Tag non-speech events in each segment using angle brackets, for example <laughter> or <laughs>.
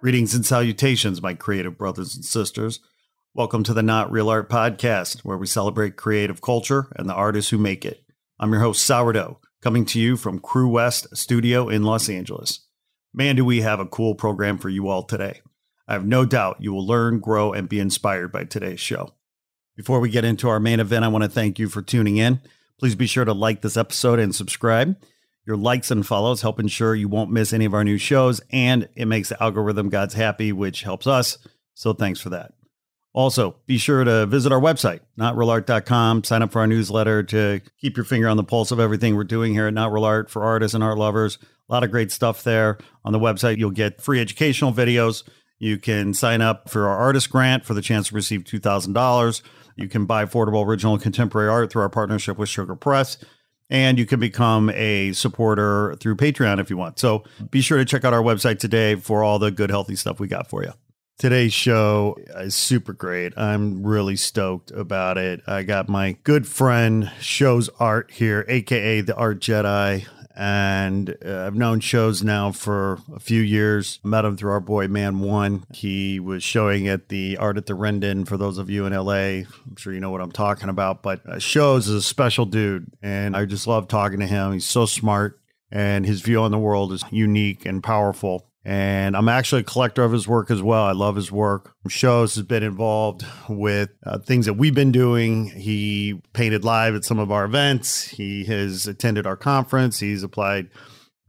Greetings and salutations, my creative brothers and sisters. Welcome to the Not Real Art Podcast, where we celebrate creative culture and the artists who make it. I'm your host, Sourdough, coming to you from Crewest Studio in Los Angeles. Man, do we have a cool program for you all today. I have no doubt you will learn, grow, and be inspired by today's show. Before we get into our main event, I want to thank you for tuning in. Please be sure to like this episode and subscribe. Your likes and follows help ensure you won't miss any of our new shows, and it makes the algorithm gods happy, which helps us. So thanks for that. Also, be sure to visit our website, notrealart.com. Sign up for our newsletter to keep your finger on the pulse of everything we're doing here at Not Real Art for artists and art lovers. A lot of great stuff there. On the website, you'll get free educational videos. You can sign up for our artist grant for the chance to receive $2,000. You can buy affordable original contemporary art through our partnership with Sugar Press and you can become a supporter through Patreon if you want. So be sure to check out our website today for all the good, healthy stuff we got for you. Today's show is super great. I'm really stoked about it. I got my good friend Shows Art here, aka the Art Jedi and uh, I've known Showz now for a few years. Met him through our boy Man One. He was showing at the Art at the Rendon. For those of you in LA, I'm sure you know what I'm talking about. But uh, Showz is a special dude, and I just love talking to him. He's so smart, and his view on the world is unique and powerful. And I'm actually a collector of his work as well. I love his work. Showz has been involved with uh, things that we've been doing. He painted live at some of our events. He has attended our conference. He's applied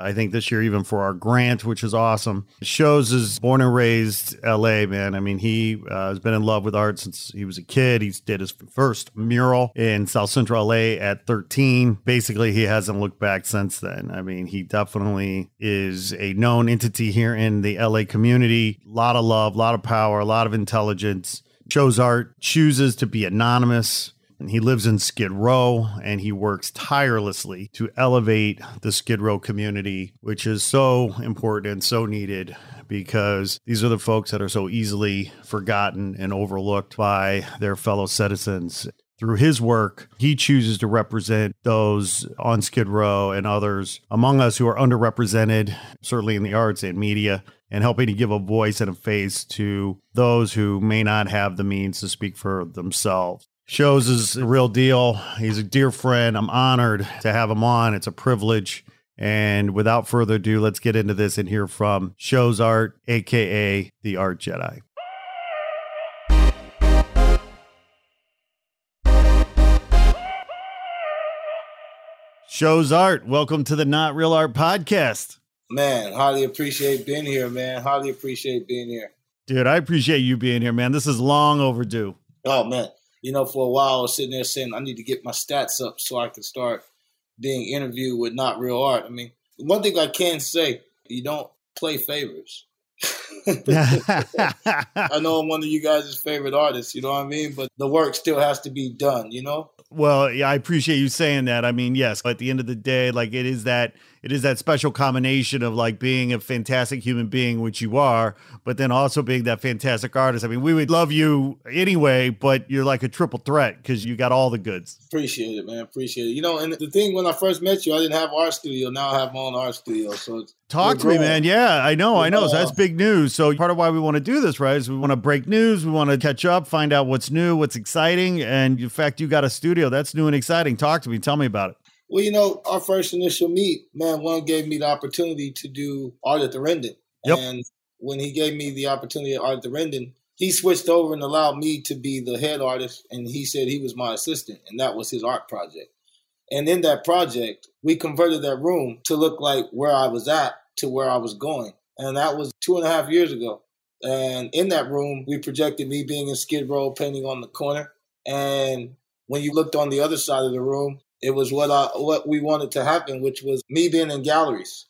I think this year, even for our grant, which is awesome. Showz is born and raised LA, man. I mean, he uh, has been in love with art since he was a kid. He did his first mural in South Central LA at 13. Basically, he hasn't looked back since then. I mean, he definitely is a known entity here in the LA community. A lot of love, a lot of power, a lot of intelligence. ShowzArt, chooses to be anonymous he lives in Skid Row and he works tirelessly to elevate the Skid Row community, which is so important and so needed because these are the folks that are so easily forgotten and overlooked by their fellow citizens. Through his work, he chooses to represent those on Skid Row and others among us who are underrepresented, certainly in the arts and media, and helping to give a voice and a face to those who may not have the means to speak for themselves. Showz is a real deal. He's a dear friend. I'm honored to have him on. It's a privilege. And without further ado, let's get into this and hear from ShowzArt, aka the Art Jedi. ShowzArt, welcome to the Not Real Art podcast. Man, highly appreciate being here, man. Highly appreciate being here. Dude, I appreciate you being here, man. This is long overdue. Oh, man you know, for a while I was sitting there saying I need to get my stats up so I can start being interviewed with not real art. I mean, one thing I can say, you don't play favors. <laughs> I know I'm one of you guys' favorite artists, you know what I mean? But the work still has to be done, you know? Well, yeah, I appreciate you saying that. I mean, yes, at the end of the day, like it is that it is that special combination of like being a fantastic human being, which you are, but then also being that fantastic artist. I mean, we would love you anyway, but you're like a triple threat because you got all the goods. Appreciate it, man. Appreciate it. You know, and the thing when I first met you, I didn't have art studio. Now I have my own art studio. So talk to me, man. Yeah, I know, I know. So that's big news. So part of why we want to do this, right, is we want to break news. We want to catch up, find out what's new, what's exciting, and in fact, you got a studio that's new and exciting. Talk to me. Tell me about it. Well, you know, our first initial meet, Man One gave me the opportunity to do art at the Rendon. Yep. And when he gave me the opportunity at art at the Rendon, he switched over and allowed me to be the head artist. And he said he was my assistant, and that was his art project. And in that project, we converted that room to look like where I was at to where I was going. And that was two and a half years ago. And in that room, we projected me being in Skid Row painting on the corner. And when you looked on the other side of the room, it was what I, what we wanted to happen, which was me being in galleries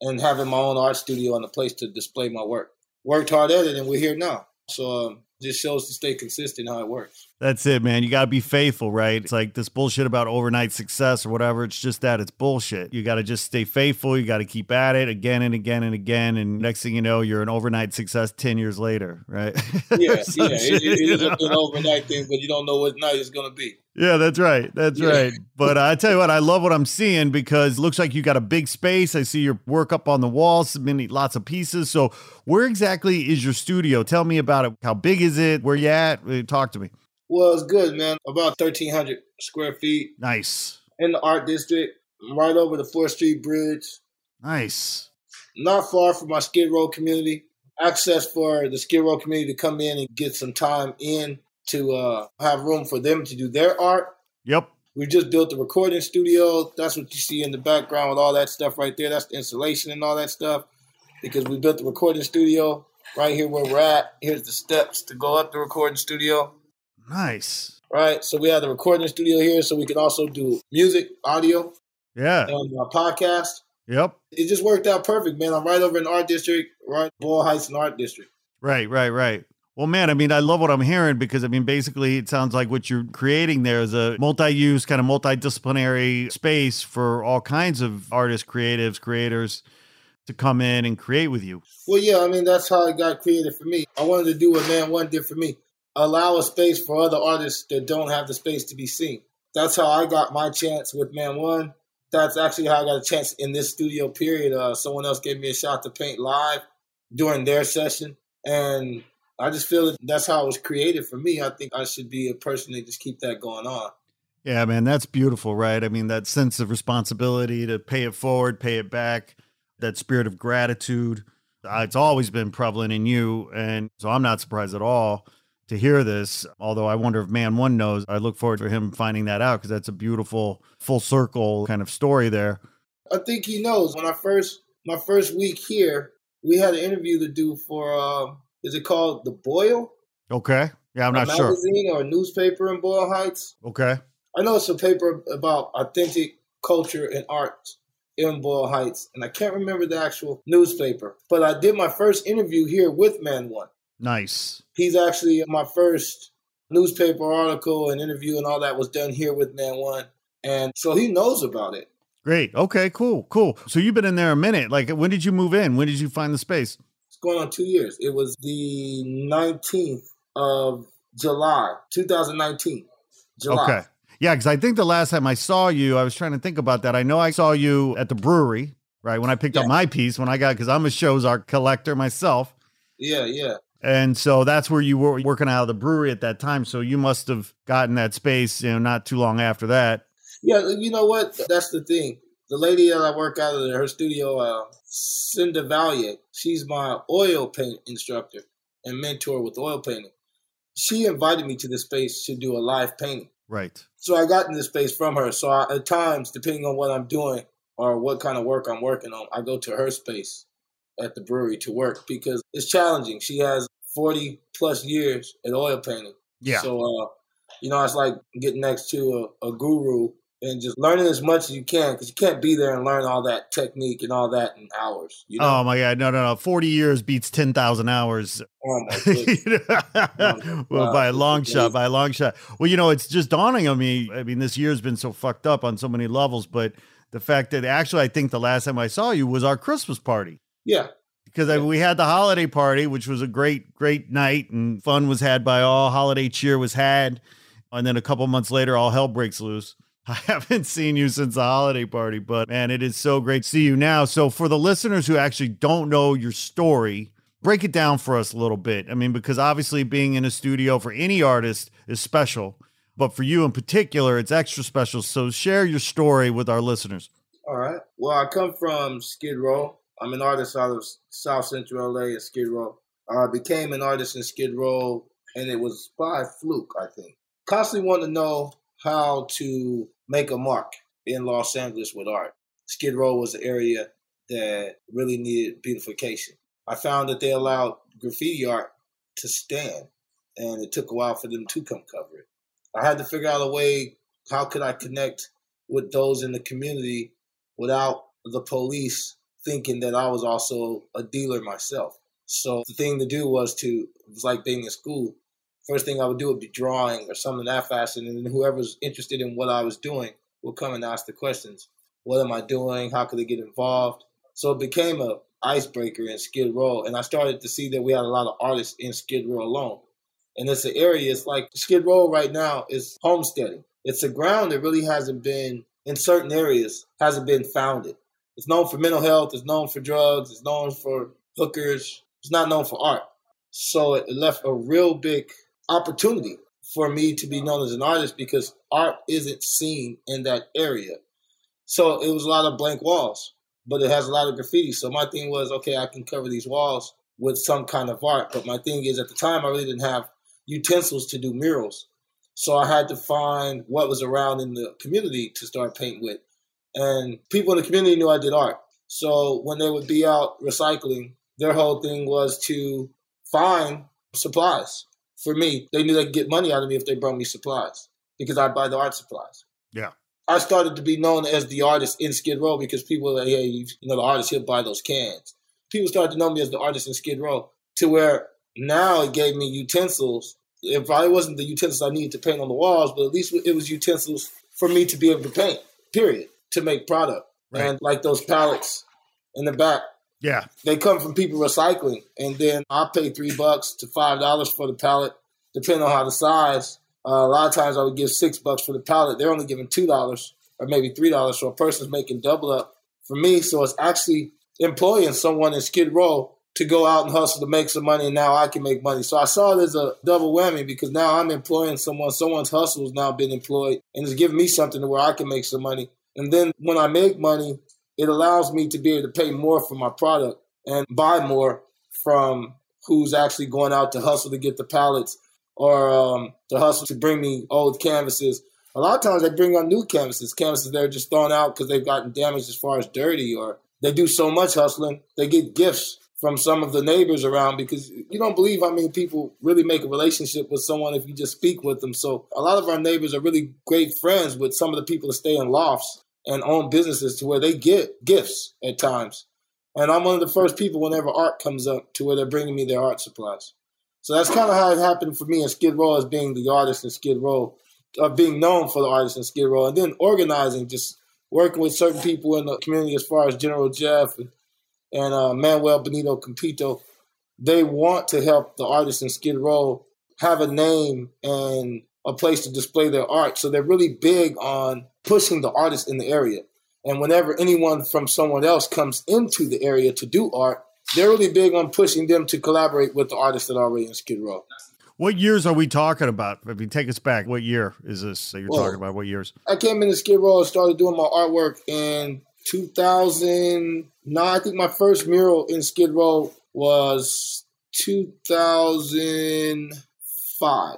and having my own art studio and a place to display my work. Worked hard at it, and we're here now. So um, just shows to stay consistent how it works. That's it, man. You got to be faithful, right? It's like this bullshit about overnight success or whatever. It's just that it's bullshit. You got to just stay faithful. You got to keep at it again and again and again. And next thing you know, you're an overnight success 10 years later, right? <laughs> Yeah, yeah. It, it is an overnight thing, but you don't know what night it's going to be. Yeah, that's right. That's yeah. right. But uh, I tell you what, I love what I'm seeing because it looks like you got a big space. I see your work up on the walls, many lots of pieces. So, where exactly is your studio? Tell me about it. How big is it? Where you at? Uh, talk to me. Well, it's good, man. About 1,300 square feet. Nice. In the art district, right over the 4th Street Bridge. Nice. Not far from my Skid Row community. Access for the Skid Row community to come in and get some time in to uh, have room for them to do their art. Yep. We just built the recording studio. That's what you see in the background with all that stuff right there. That's the installation and all that stuff. Because we built the recording studio right here where we're at. Here's the steps to go up the recording studio. Nice. Right. So we have the recording studio here so we can also do music, audio. Yeah. And a podcast. Yep. It just worked out perfect, man. I'm right over in the art district, right? Boyle Heights and Art District. Right, right, right. Well, man, I mean, I love what I'm hearing because, I mean, basically, it sounds like what you're creating there is a multi use, kind of multidisciplinary space for all kinds of artists, creatives, creators to come in and create with you. Well, yeah, I mean, that's how it got created for me. I wanted to do what Man One did for me allow a space for other artists that don't have the space to be seen. That's how I got my chance with Man One. That's actually how I got a chance in this studio period. Uh, someone else gave me a shot to paint live during their session. And I just feel that that's how it was created for me. I think I should be a person that just keep that going on. Yeah, man, that's beautiful, right? I mean, that sense of responsibility to pay it forward, pay it back, that spirit of gratitude. Uh, it's always been prevalent in you. And so I'm not surprised at all to hear this. Although I wonder if Man One knows. I look forward to him finding that out because that's a beautiful full circle kind of story there. I think he knows. When I first, my first week here, we had an interview to do for uh, is it called The Boyle? Okay. Yeah, I'm a not sure. Magazine or a newspaper in Boyle Heights. Okay. I know it's a paper about authentic culture and art in Boyle Heights, and I can't remember the actual newspaper. But I did my first interview here with Man One. Nice. He's actually my first newspaper article and interview and all that was done here with Man One, and so he knows about it. Great. Okay. Cool. Cool. So you've been in there a minute. Like, when did you move in? When did you find the space? It's going on two years. It was the 19th of July, 2019. July. Okay. Yeah, because I think the last time I saw you, I was trying to think about that. I know I saw you at the brewery, right? When I picked yeah. up my piece, when I got, because I'm a ShowzArt collector myself. Yeah, yeah. And so that's where you were working out of the brewery at that time. So you must have gotten that space, you know, not too long after that. Yeah, you know what? That's the thing the lady that I work out of her studio, uh, Cinda Valiant, she's my oil paint instructor and mentor with oil painting. She invited me to the space to do a live painting. Right. So I got in this space from her. So I, at times, depending on what I'm doing or what kind of work I'm working on, I go to her space at the brewery to work because it's challenging. She has 40 plus years at oil painting. Yeah. So, uh, you know, it's like getting next to a, a guru and just learning as much as you can because you can't be there and learn all that technique and all that in hours. You know? Oh my god, no, no, no! Forty years beats ten thousand hours. Oh my <laughs> <laughs> well, by a long shot, by a long shot. Well, you know, it's just dawning on me. I mean, this year's been so fucked up on so many levels, but the fact that actually, I think the last time I saw you was our Christmas party. Yeah. Because I, we had the holiday party, which was a great, great night, and fun was had by all. Holiday cheer was had, and then a couple months later, all hell breaks loose. <laughs> I haven't seen you since the holiday party, but man, it is so great to see you now. So, for the listeners who actually don't know your story, break it down for us a little bit. I mean, because obviously being in a studio for any artist is special, but for you in particular, it's extra special. So, share your story with our listeners. All right. Well, I come from Skid Row. I'm an artist out of South Central LA at Skid Row. I became an artist in Skid Row, and it was by fluke, I think. Constantly want to know how to make a mark in Los Angeles with art. Skid Row was the area that really needed beautification. I found that they allowed graffiti art to stand, and it took a while for them to come cover it. I had to figure out a way how could I connect with those in the community without the police thinking that I was also a dealer myself. So the thing to do was to it was like being in school. First thing I would do would be drawing or something that fashion, and then whoever's interested in what I was doing would come and ask the questions. What am I doing? How could I get involved? So it became a icebreaker in Skid Row, and I started to see that we had a lot of artists in Skid Row alone. And it's an area, it's like Skid Row right now is homesteading. It's a ground that really hasn't been, in certain areas, hasn't been founded. It's known for mental health, it's known for drugs, it's known for hookers, it's not known for art. So it left a real big opportunity for me to be known as an artist because art isn't seen in that area. So it was a lot of blank walls, but it has a lot of graffiti. So my thing was, okay, I can cover these walls with some kind of art. But my thing is, at the time, I really didn't have utensils to do murals. So I had to find what was around in the community to start painting with. And people in the community knew I did art. So when they would be out recycling, their whole thing was to find supplies for me. They knew they could get money out of me if they brought me supplies because I buy the art supplies. Yeah. I started to be known as the artist in Skid Row because people were like, hey, you know, the artist, he'll buy those cans. People started to know me as the artist in Skid Row to where now it gave me utensils. It probably wasn't the utensils I needed to paint on the walls, but at least it was utensils for me to be able to paint, period, to make product. Right. And like those pallets in the back, yeah. They come from people recycling. And then I pay three bucks to five dollars for the pallet, depending on how the size. Uh, a lot of times I would give six bucks for the pallet. They're only giving two dollars or maybe three dollars. So a person's making double up for me. So it's actually employing someone in Skid Row to go out and hustle to make some money, and now I can make money. So I saw it as a double whammy because now I'm employing someone. Someone's hustle has now been employed, and it's giving me something to where I can make some money. And then when I make money, it allows me to be able to pay more for my product and buy more from who's actually going out to hustle to get the pallets or um, to hustle to bring me old canvases. A lot of times they bring on new canvases, canvases that are just thrown out because they've gotten damaged as far as dirty, or they do so much hustling, they get gifts from some of the neighbors around because you don't believe how many people really make a relationship with someone if you just speak with them. So a lot of our neighbors are really great friends with some of the people that stay in lofts and own businesses to where they get gifts at times. And I'm one of the first people whenever art comes up to where they're bringing me their art supplies. So that's kind of how it happened for me in Skid Row as being the artist in Skid Row, of being known for the artist in Skid Row, and then organizing, just working with certain people in the community as far as General Jeff and, and uh, Manuel Benito Campito. They want to help the artists in Skid Row have a name and a place to display their art. So they're really big on pushing the artists in the area. And whenever anyone from someone else comes into the area to do art, they're really big on pushing them to collaborate with the artists that are already in Skid Row. What years are we talking about? If you take us back, what year is this that you're well, talking about? What years? I came into Skid Row and started doing my artwork in 2009. I think my first mural in Skid Row was 2005.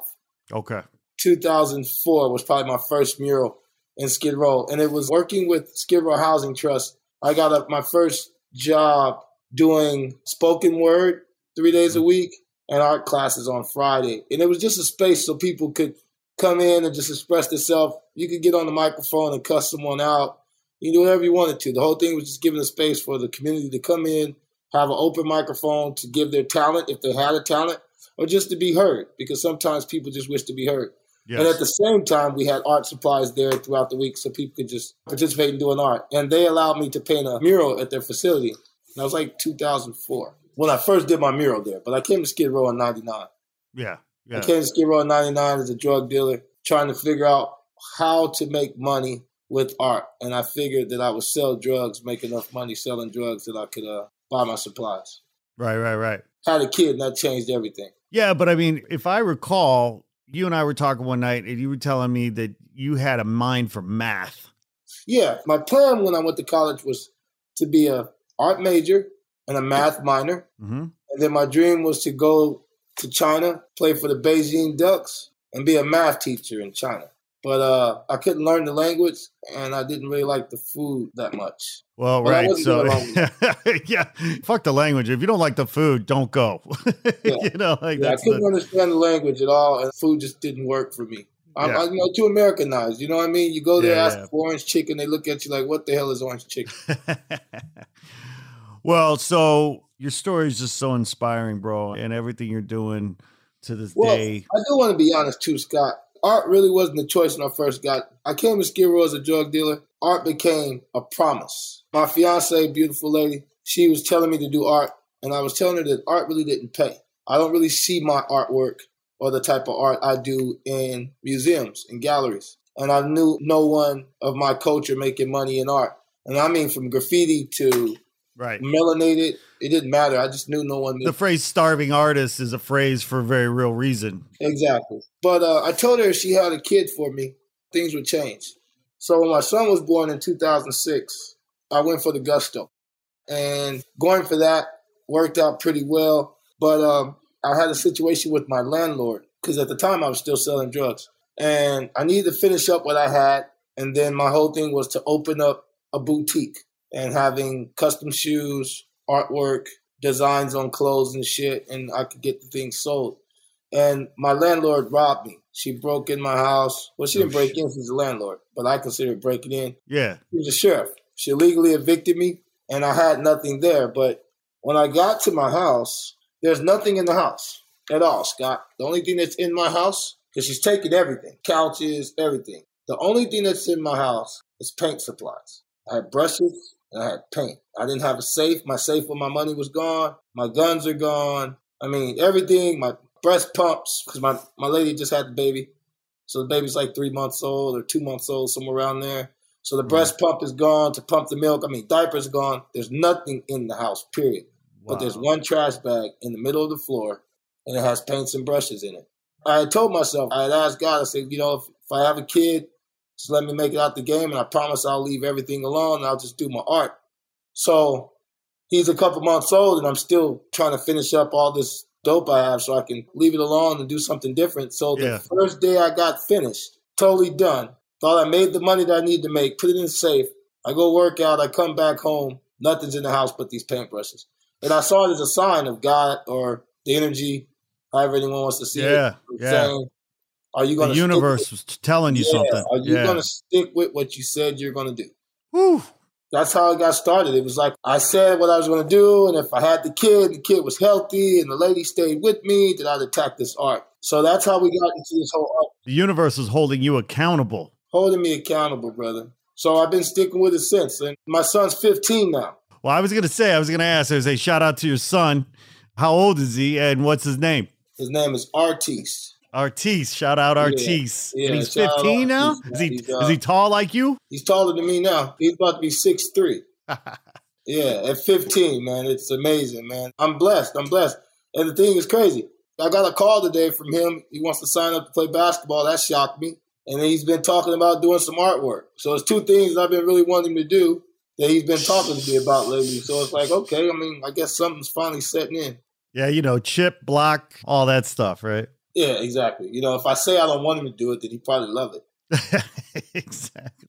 Okay. 2004 was probably my first mural in Skid Row, and it was working with Skid Row Housing Trust. I got a, my first job doing spoken word three days a mm-hmm. week and art classes on Friday, and it was just a space so people could come in and just express themselves. You could get on the microphone and cuss someone out. You do whatever you wanted to. The whole thing was just giving a space for the community to come in, have an open microphone to give their talent if they had a talent, or just to be heard. Because sometimes people just wish to be heard. Yes. And at the same time, we had art supplies there throughout the week so people could just participate in doing art. And they allowed me to paint a mural at their facility. And That was like 2004 when I first did my mural there. But I came to Skid Row in 99. Yeah. yeah. I came to Skid Row in 99 as a drug dealer, trying to figure out how to make money with art. And I figured that I would sell drugs, make enough money selling drugs that I could uh, buy my supplies. Right, right, right. Had a kid and that changed everything. Yeah, but I mean, if I recall, you and I were talking one night, and you were telling me that you had a mind for math. Yeah, my plan when I went to college was to be a art major and a math minor, mm-hmm. and then my dream was to go to China, play for the Beijing Ducks, and be a math teacher in China. But uh, I couldn't learn the language, and I didn't really like the food that much. Well, but right. So, <laughs> yeah, fuck the language. If you don't like the food, don't go. <laughs> Yeah. you know, like yeah, I couldn't the... understand the language at all, and food just didn't work for me. I'm, yeah. I'm, you know, too Americanized. You know what I mean? You go there, yeah, ask for orange chicken, they look at you like, "What the hell is orange chicken?" <laughs> well, so your story is just so inspiring, bro, and everything you're doing to this well, day. I do want to be honest too, Scott art really wasn't the choice when I first got. I came to Skid Row as a drug dealer. Art became a promise. My fiance, beautiful lady, she was telling me to do art, and I was telling her that art really didn't pay. I don't really see my artwork or the type of art I do in museums and galleries. And I knew no one of my culture making money in art. And I mean from graffiti to right. melanated. It didn't matter. I just knew no one knew. the phrase starving artist is a phrase for a very real reason. Exactly. But uh, i told her if she had a kid for me. Things would change. So when my son was born in 2006 i went for the gusto. And going for that worked out pretty well. But um, i had a situation with my landlord because at the time i was still selling drugs. And i needed to finish up what i had. And then my whole thing was to open up a boutique and having custom shoes, artwork, designs on clothes and shit, and I could get the things sold. And my landlord robbed me. She broke in my house. Well, she didn't oh, break in, she's a landlord, but I consider breaking in. Yeah. She was a sheriff. She illegally evicted me, and I had nothing there. But when I got to my house, there's nothing in the house at all, Scott. The only thing that's in my house, because she's taken everything couches, everything. The only thing that's in my house is paint supplies. I had brushes, I had paint. I didn't have a safe. My safe with my money was gone. My guns are gone. I mean, everything. My breast pumps because my my lady just had the baby, so the baby's like three months old or two months old, somewhere around there. So the mm-hmm. breast pump is gone to pump the milk. I mean, diapers gone. There's nothing in the house. Period. Wow. But there's one trash bag in the middle of the floor, and it has paints and brushes in it. I had told myself, I had asked God, I said, you know, if, if I have a kid, just let me make it out the game, and I promise I'll leave everything alone and I'll just do my art. So he's a couple months old, and I'm still trying to finish up all this dope I have so I can leave it alone and do something different. So yeah. the first day I got finished, totally done. Thought I made the money that I need to make, put it in safe. I go work out, I come back home, nothing's in the house but these paintbrushes. And I saw it as a sign of God or the energy, however anyone wants to see yeah, it. Yeah. Saying, are you going? The universe was telling you yeah, something. Are you yeah. going to stick with what you said you're going to do? Whew. That's how it got started. It was like I said what I was going to do, and if I had the kid, the kid was healthy, and the lady stayed with me, then I'd attack this art. So that's how we got into this whole art. The universe is holding you accountable. Holding me accountable, brother. So I've been sticking with it since. And my son's 15 now. Well, I was going to say, I was going to ask, I was say, shout out to your son. How old is he, and what's his name? His name is Artiste. Artiste, shout out Artis. Yeah, yeah, and he's 15 now? Is he uh, is he tall like you? He's taller than me now. He's about to be six three. <laughs> yeah, at 15, man. It's amazing, man. I'm blessed. I'm blessed. And the thing is crazy. I got a call today from him. He wants to sign up to play basketball. That shocked me. And then he's been talking about doing some artwork. So it's two things I've been really wanting to do that he's been talking to me about lately. So it's like, okay, I mean, I guess something's finally setting in. Yeah, you know, chip, block, all that stuff, right? Yeah, exactly. You know, if I say I don't want him to do it, then he probably love it. <laughs> exactly.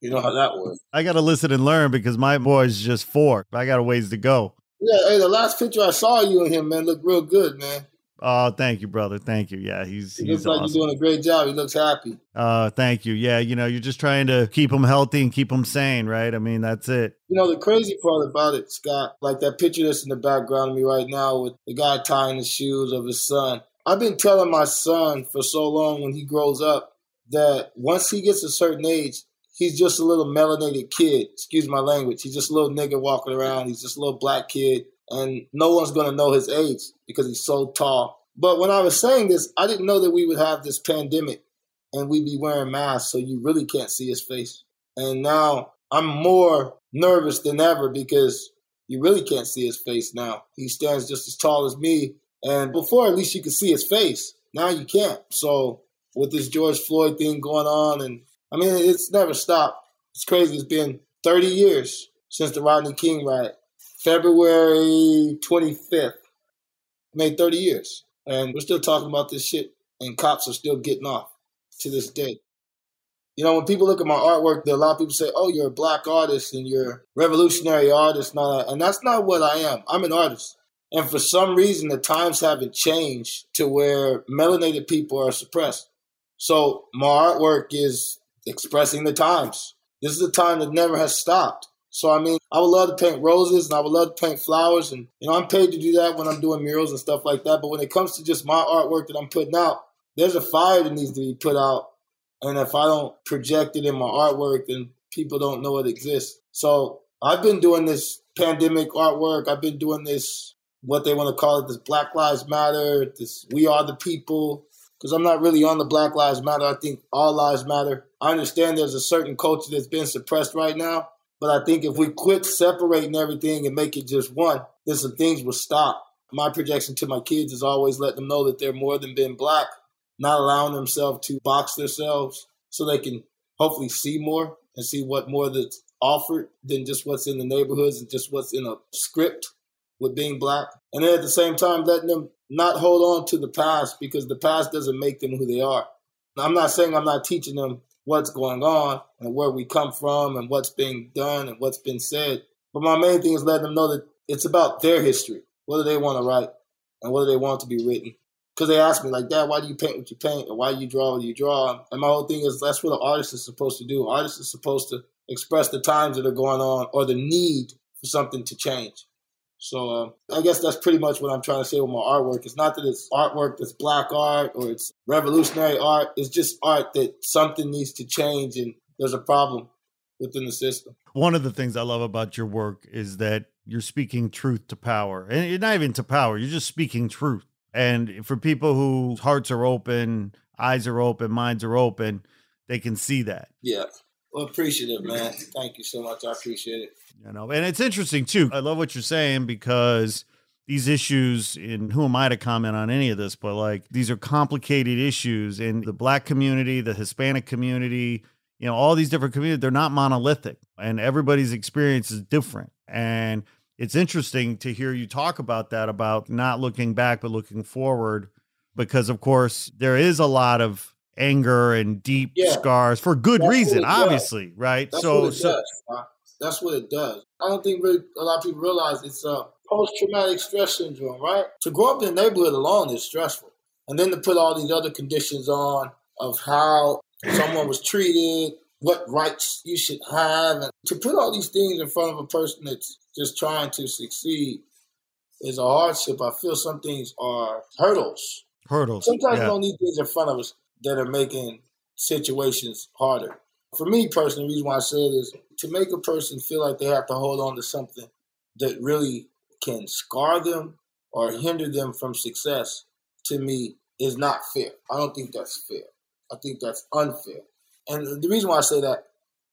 You know how that works. I got to listen and learn because my boy's just four. I got a ways to go. Yeah, hey, the last picture I saw you and him, man, looked real good, man. Oh, thank you, brother. Thank you. Yeah, he's he looks like awesome. you're doing a great job. He looks happy. Uh, thank you. Yeah, you know, you're just trying to keep him healthy and keep him sane, right? I mean, that's it. You know, the crazy part about it, Scott, like that picture that's in the background of me right now with the guy tying the shoes of his son. I've been telling my son for so long when he grows up that once he gets a certain age, he's just a little melanated kid. Excuse my language. He's just a little nigga walking around. He's just a little black kid. And no one's going to know his age because he's so tall. But when I was saying this, I didn't know that we would have this pandemic and we'd be wearing masks so you really can't see his face. And now I'm more nervous than ever because you really can't see his face now. He stands just as tall as me and before, at least you could see his face. Now you can't. So with this George Floyd thing going on, and I mean, it's never stopped. It's crazy. It's been 30 years since the Rodney King riot. February 25th made 30 years. And we're still talking about this shit, and cops are still getting off to this day. You know, when people look at my artwork, a lot of people say, "Oh, you're a black artist and you're a revolutionary artist," not, and that's not what I am. I'm an artist, and for some reason, the times haven't changed to where melanated people are suppressed. So my artwork is expressing the times. This is a time that never has stopped. So I mean, I would love to paint roses and I would love to paint flowers, and you know, I'm paid to do that when I'm doing murals and stuff like that. But when it comes to just my artwork that I'm putting out, there's a fire that needs to be put out, and if I don't project it in my artwork, then people don't know it exists. So I've been doing this pandemic artwork. I've been doing this what they want to call it, this Black Lives Matter, this We Are the People. Because I'm not really on the Black Lives Matter. I think all lives matter. I understand there's a certain culture that's been suppressed right now, but I think if we quit separating everything and make it just one, then some things will stop. My projection to my kids is always let them know that they're more than being black, not allowing themselves to box themselves so they can hopefully see more and see what more that's offered than just what's in the neighborhoods and just what's in a script with being black. And then at the same time, letting them not hold on to the past because the past doesn't make them who they are. I'm not saying I'm not teaching them what's going on and where we come from and what's being done and what's been said. But my main thing is letting them know that it's about their history. What do they want to write and what do they want to be written? Because they ask me, like, Dad, why do you paint what you paint? And why do you draw what you draw? And my whole thing is that's what an artist is supposed to do. Artists are supposed to express the times that are going on or the need for something to change. So uh, I guess that's pretty much what I'm trying to say with my artwork. It's not that it's artwork that's black art or it's revolutionary art. It's just art that something needs to change and there's a problem within the system. One of the things I love about your work is that you're speaking truth to power. And you're not even to power, you're just speaking truth. And for people whose hearts are open, eyes are open, minds are open, they can see that. Yeah. Well, appreciative, man. Thank you so much. I appreciate it. You know, and it's interesting too. I love what you're saying because these issues, and who am I to comment on any of this, but like these are complicated issues in the black community, the Hispanic community, you know, all these different communities, they're not monolithic and everybody's experience is different. And it's interesting to hear you talk about that, about not looking back, but looking forward, because of course, there is a lot of anger and deep yeah. scars for good That's reason, obviously, right? That's so, so does, that's what it does. I don't think really a lot of people realize it's a post traumatic stress syndrome, right? To grow up in the neighborhood alone is stressful. And then to put all these other conditions on of how someone was treated, what rights you should have, and to put all these things in front of a person that's just trying to succeed is a hardship. I feel some things are hurdles. Hurdles. Sometimes yeah. we don't need things in front of us that are making situations harder. For me personally, the reason why I say it is to make a person feel like they have to hold on to something that really can scar them or hinder them from success, to me, is not fair. I don't think that's fair. I think that's unfair. And the reason why I say that,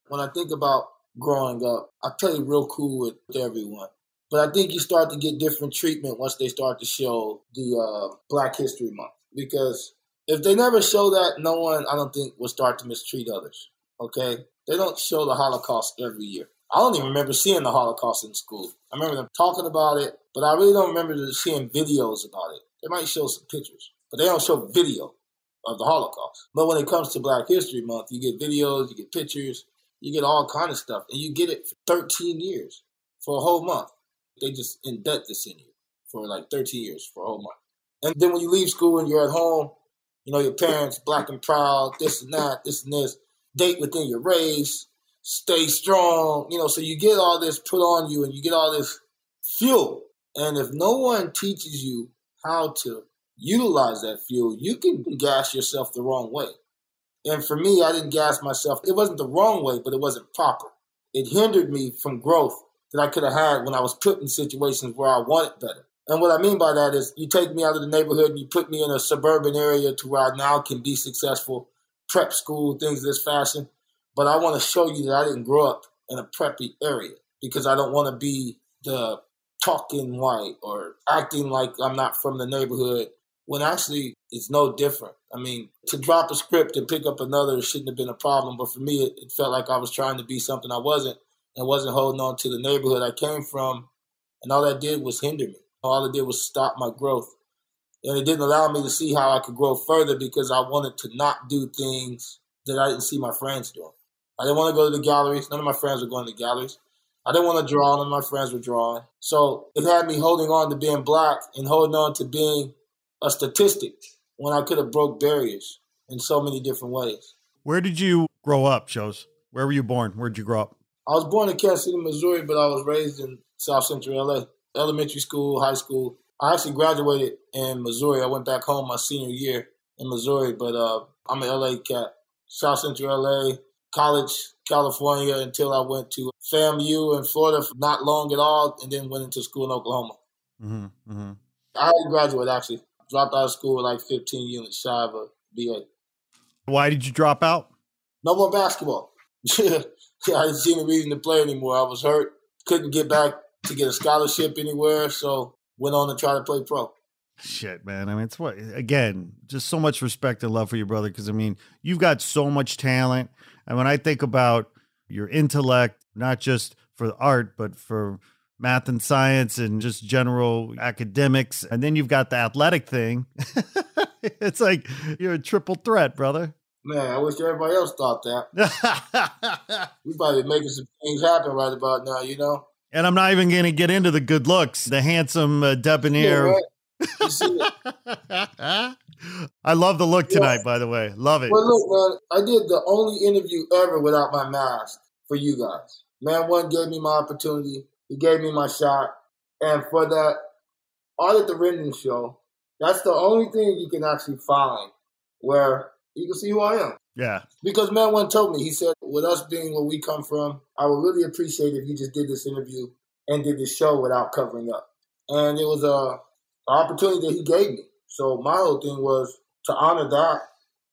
when I think about growing up, I played real cool with everyone. But I think you start to get different treatment once they start to show the uh, Black History Month. Because if they never show that, no one, I don't think, will start to mistreat others. Okay? They don't show the Holocaust every year. I don't even remember seeing the Holocaust in school. I remember them talking about it, but I really don't remember seeing videos about it. They might show some pictures, but they don't show video of the Holocaust. But when it comes to Black History Month, you get videos, you get pictures, you get all kind of stuff, and you get it for 13 years for a whole month. They just in debt this in you for like 13 years for a whole month. And then when you leave school and you're at home, you know, your parents, black and proud, this and that, this and this date within your race, stay strong, you know, so you get all this put on you and you get all this fuel. And if no one teaches you how to utilize that fuel, you can gas yourself the wrong way. And for me, I didn't gas myself. It wasn't the wrong way, but it wasn't proper. It hindered me from growth that I could have had when I was put in situations where I wanted better. And what I mean by that is you take me out of the neighborhood and you put me in a suburban area to where I now can be successful prep school, things of this fashion. But I want to show you that I didn't grow up in a preppy area because I don't want to be the talking white or acting like I'm not from the neighborhood when actually it's no different. I mean, to drop a script and pick up another shouldn't have been a problem, but for me, it, it felt like I was trying to be something I wasn't and wasn't holding on to the neighborhood I came from. And all that did was hinder me. All it did was stop my growth and it didn't allow me to see how I could grow further because I wanted to not do things that I didn't see my friends doing. I didn't want to go to the galleries. None of my friends were going to galleries. I didn't want to draw. None of my friends were drawing. So it had me holding on to being black and holding on to being a statistic when I could have broke barriers in so many different ways. Where did you grow up, Showz? Where were you born? Where did you grow up? I was born in Kansas City, Missouri, but I was raised in South Central LA. Elementary school, high school. I actually graduated in Missouri. I went back home my senior year in Missouri, but uh, I'm an LA cat. South Central LA, college, California, until I went to FAMU in Florida for not long at all, and then went into school in Oklahoma. Mm-hmm, mm-hmm. I had to graduate actually. Dropped out of school with like 15 units shy of a BA. Why did you drop out? No more basketball. <laughs> I didn't see any reason to play anymore. I was hurt. Couldn't get back to get a scholarship anywhere, so went on to try to play pro. Shit, man. I mean, it's what again, just so much respect and love for your brother because I mean, you've got so much talent. And when I think about your intellect, not just for art, but for math and science and just general academics, and then you've got the athletic thing. <laughs> it's like you're a triple threat, brother. Man, I wish everybody else thought that. <laughs> we probably making some things happen right about now, you know. And I'm not even going to get into the good looks, the handsome, uh, debonair. Yeah, right? <laughs> I love the look tonight, yeah. by the way. Love it. Well, look, man, I did the only interview ever without my mask for you guys. Man One gave me my opportunity. He gave me my shot. And for that all at the Rendon show, that's the only thing you can actually find where you can see who I am. Yeah. Because Man One told me, he said, with us being where we come from, I would really appreciate if you just did this interview and did this show without covering up. And it was uh, a opportunity that he gave me. So my whole thing was to honor that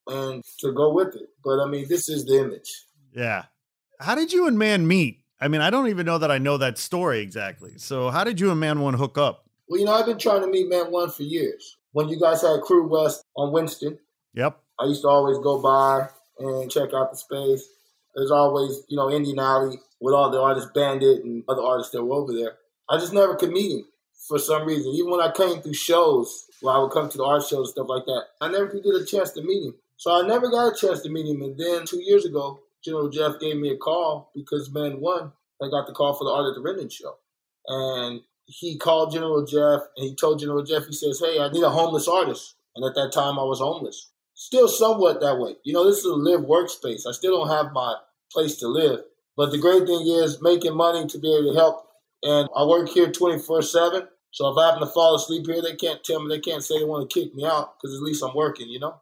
and to go with it. But I mean, this is the image. Yeah. How did you and Man meet? I mean, I don't even know that I know that story exactly. So how did you and Man One hook up? Well, you know, I've been trying to meet Man One for years. When you guys had Crewest on Winston, yep, I used to always go by and check out the space. There's always, you know, Indian Alley with all the artists, Bandit and other artists that were over there. I just never could meet him for some reason. Even when I came through shows, where I would come to the art shows and stuff like that, I never could get a chance to meet him. So I never got a chance to meet him. And then two years ago, General Jeff gave me a call because Man One, I got the call for the Art at the Rendon show. And he called General Jeff and he told General Jeff, he says, Hey, I need a homeless artist. And at that time, I was homeless. Still somewhat that way. You know, this is a live workspace. I still don't have my place to live. But the great thing is making money to be able to help. And I work here 24 7. So if I happen to fall asleep here, they can't tell me, they can't say they want to kick me out because at least I'm working, you know?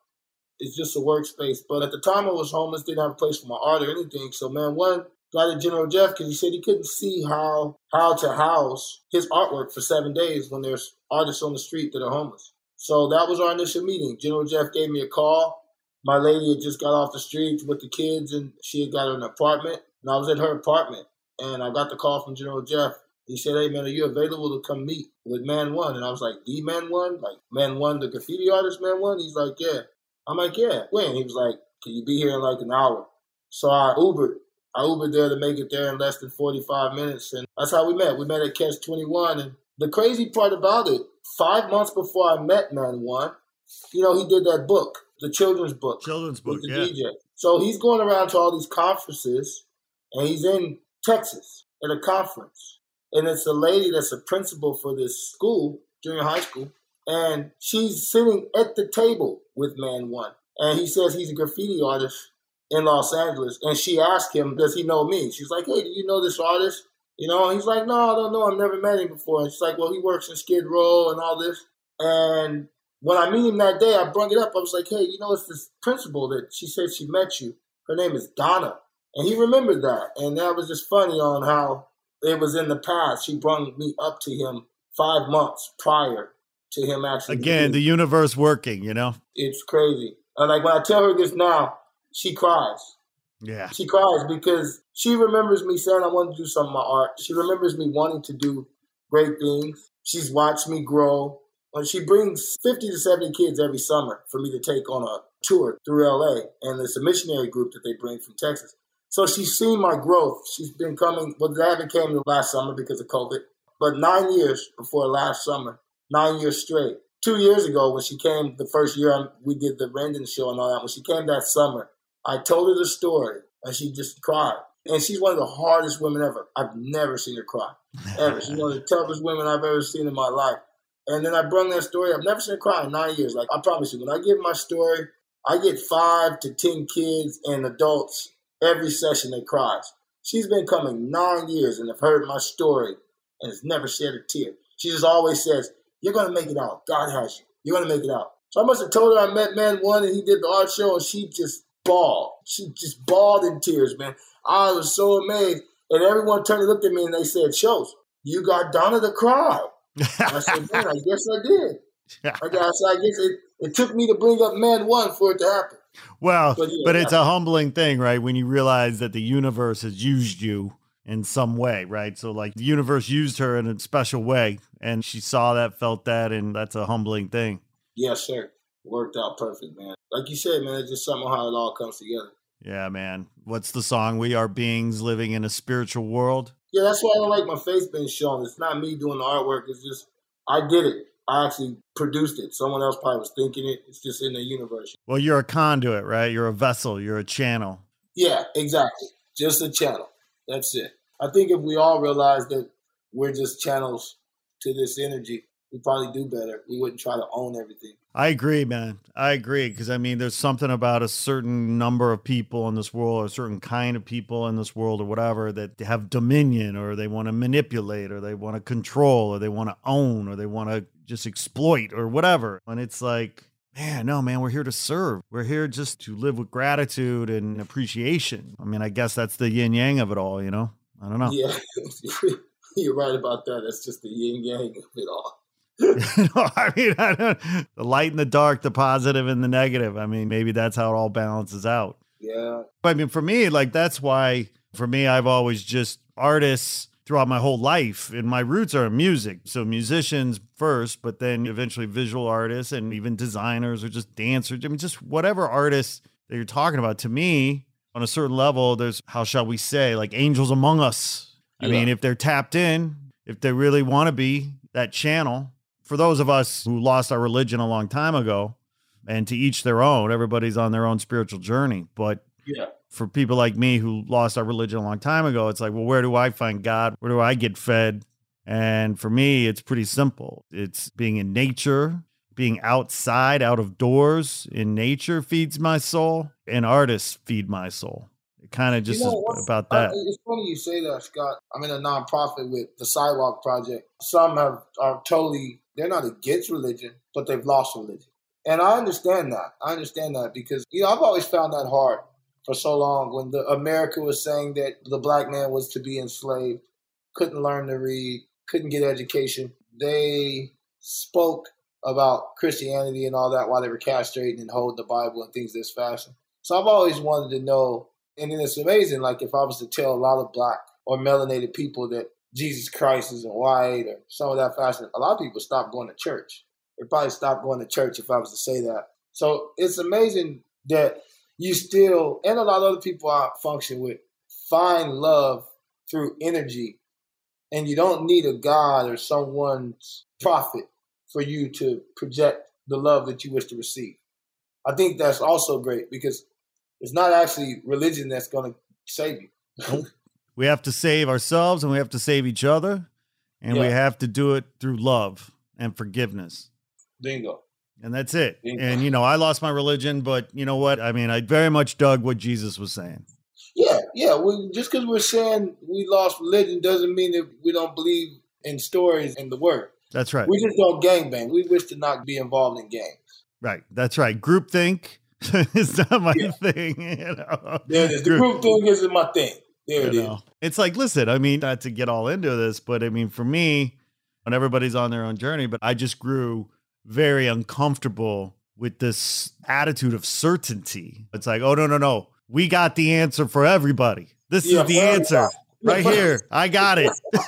It's just a workspace. But at the time I was homeless, didn't have a place for my art or anything. So, Man One, got to General Jeff because he said he couldn't see how how to house his artwork for seven days when there's artists on the street that are homeless. So that was our initial meeting. General Jeff gave me a call. My lady had just got off the street with the kids and she had got an apartment. And I was at her apartment and I got the call from General Jeff he said, Hey man, are you available to come meet with Man One? And I was like, The Man One? Like Man One, the graffiti artist Man One? He's like, Yeah. I'm like, Yeah. When? He was like, Can you be here in like an hour? So I Ubered. I Ubered there to make it there in less than 45 minutes. And that's how we met. We met at Catch 21. And the crazy part about it, five months before I met Man One, you know, he did that book, the children's book. Children's book, the yeah. DJ. So he's going around to all these conferences and he's in Texas at a conference and it's a lady that's a principal for this school, junior high school, and she's sitting at the table with Man One, and he says he's a graffiti artist in Los Angeles, and she asked him, "Does he know me?" She's like, "Hey, do you know this artist?" You know, he's like, "No, I don't know. I've never met him before." And she's like, "Well, he works in Skid Row and all this." And when I meet him that day, I brought it up. I was like, "Hey, you know, it's this principal that she said she met you. Her name is Donna." And he remembered that, and that was just funny on how it was in the past. She brought me up to him five months prior to him actually. Again, the universe working, you know? It's crazy. And like when I tell her this now, she cries. Yeah. She cries because she remembers me saying I want to do some of my art. She remembers me wanting to do great things. She's watched me grow. She brings 50 to 70 kids every summer for me to take on a tour through LA. And it's a missionary group that they bring from Texas. So she's seen my growth. She's been coming, well, I haven't came last summer because of COVID. But nine years before last summer, nine years straight. Two years ago, when she came the first year we did the Rendon show and all that, when she came that summer, I told her the story, and she just cried. And she's one of the hardest women ever. I've never seen her cry, ever. She's one of the toughest women I've ever seen in my life. And then I brought that story. I've never seen her cry in nine years. Like I promise you, when I give my story, I get five to ten kids and adults every session that cries. She's been coming nine years and have heard my story and has never shed a tear. She just always says, You're gonna make it out. God has you. You're gonna make it out. So I must have told her I met man one and he did the art show and she just bawled. She just bawled in tears, man. I was so amazed. And everyone turned and looked at me and they said, Showz, you got Donna to cry. I said, <laughs> Man, I guess I did. I guess I guess it, it took me to bring up Man One for it to happen. Well, but, yeah, but it's a humbling thing, right? When you realize that the universe has used you in some way, right? So, like, the universe used her in a special way, and she saw that, felt that, and that's a humbling thing. Yes, sir. Worked out perfect, man. Like you said, man, it's just somehow how it all comes together. Yeah, man. What's the song? We are beings living in a spiritual world. Yeah, that's why I don't like my face being shown. It's not me doing the artwork. It's just I did it. I actually produced it. Someone else probably was thinking it. It's just in the universe. Well, you're a conduit, right? You're a vessel. You're a channel. Yeah, exactly. Just a channel. That's it. I think if we all realize that we're just channels to this energy, we probably do better. We wouldn't try to own everything. I agree, man. I agree because I mean, there's something about a certain number of people in this world, or a certain kind of people in this world, or whatever, that have dominion, or they want to manipulate, or they want to control, or they want to own, or they want to just exploit, or whatever. And it's like, man, no, man, we're here to serve. We're here just to live with gratitude and appreciation. I mean, I guess that's the yin yang of it all, you know? I don't know. Yeah, <laughs> you're right about that. That's just the yin yang of it all. <laughs> <laughs> I mean, I the light and the dark, the positive and the negative. I mean, maybe that's how it all balances out. Yeah. But I mean, for me, like that's why for me, I've always just artists throughout my whole life, and my roots are in music. So musicians first, but then eventually visual artists and even designers or just dancers. I mean, just whatever artists that you're talking about. To me, on a certain level, there's how shall we say, like angels among us. I mean, if they're tapped in, if they really want to be that channel, for those of us who lost our religion a long time ago, and to each their own, everybody's on their own spiritual journey. But yeah. for people like me who lost our religion a long time ago, it's like, well, where do I find God? Where do I get fed? And for me, it's pretty simple. It's being in nature, being outside, out of doors in nature feeds my soul, and artists feed my soul. It kind of just you know, is about that. it's funny you say that, Scott. I'm in a nonprofit with the Sidewalk Project. Some have are totally they're not against religion, but they've lost religion. And I understand that. I understand that because, you know, I've always found that hard for so long when the America was saying that the black man was to be enslaved, couldn't learn to read, couldn't get education. They spoke about Christianity and all that while they were castrating and holding the Bible and things this fashion. So I've always wanted to know, and then it's amazing, like if I was to tell a lot of black or melanated people that Jesus Christ isn't white or some of that fashion. A lot of people stop going to church. They probably stop going to church if I was to say that. So it's amazing that you still, and a lot of other people I function with, find love through energy. And you don't need a God or someone's prophet for you to project the love that you wish to receive. I think that's also great because it's not actually religion that's going to save you. We have to save ourselves and we have to save each other and yeah. we have to do it through love and forgiveness. Bingo. And that's it. Bingo. and you know i lost my religion but you know what? I mean i very much dug what jesus was saying. Yeah yeah. We, just because we're saying we lost religion doesn't mean that we don't believe in stories and the word. That's right. We just don't gang bang we wish to not be involved in gangs. Right. That's right. Groupthink <laughs> is not my yeah. thing <laughs> you know. Yeah, the group thing isn't my thing there it is. It's like, listen, I mean, not to get all into this, but I mean, for me, and everybody's on their own journey, but I just grew very uncomfortable with this attitude of certainty. It's like, oh, no, no, no. We got the answer for everybody. This yeah, is the answer right here. I got it. <laughs>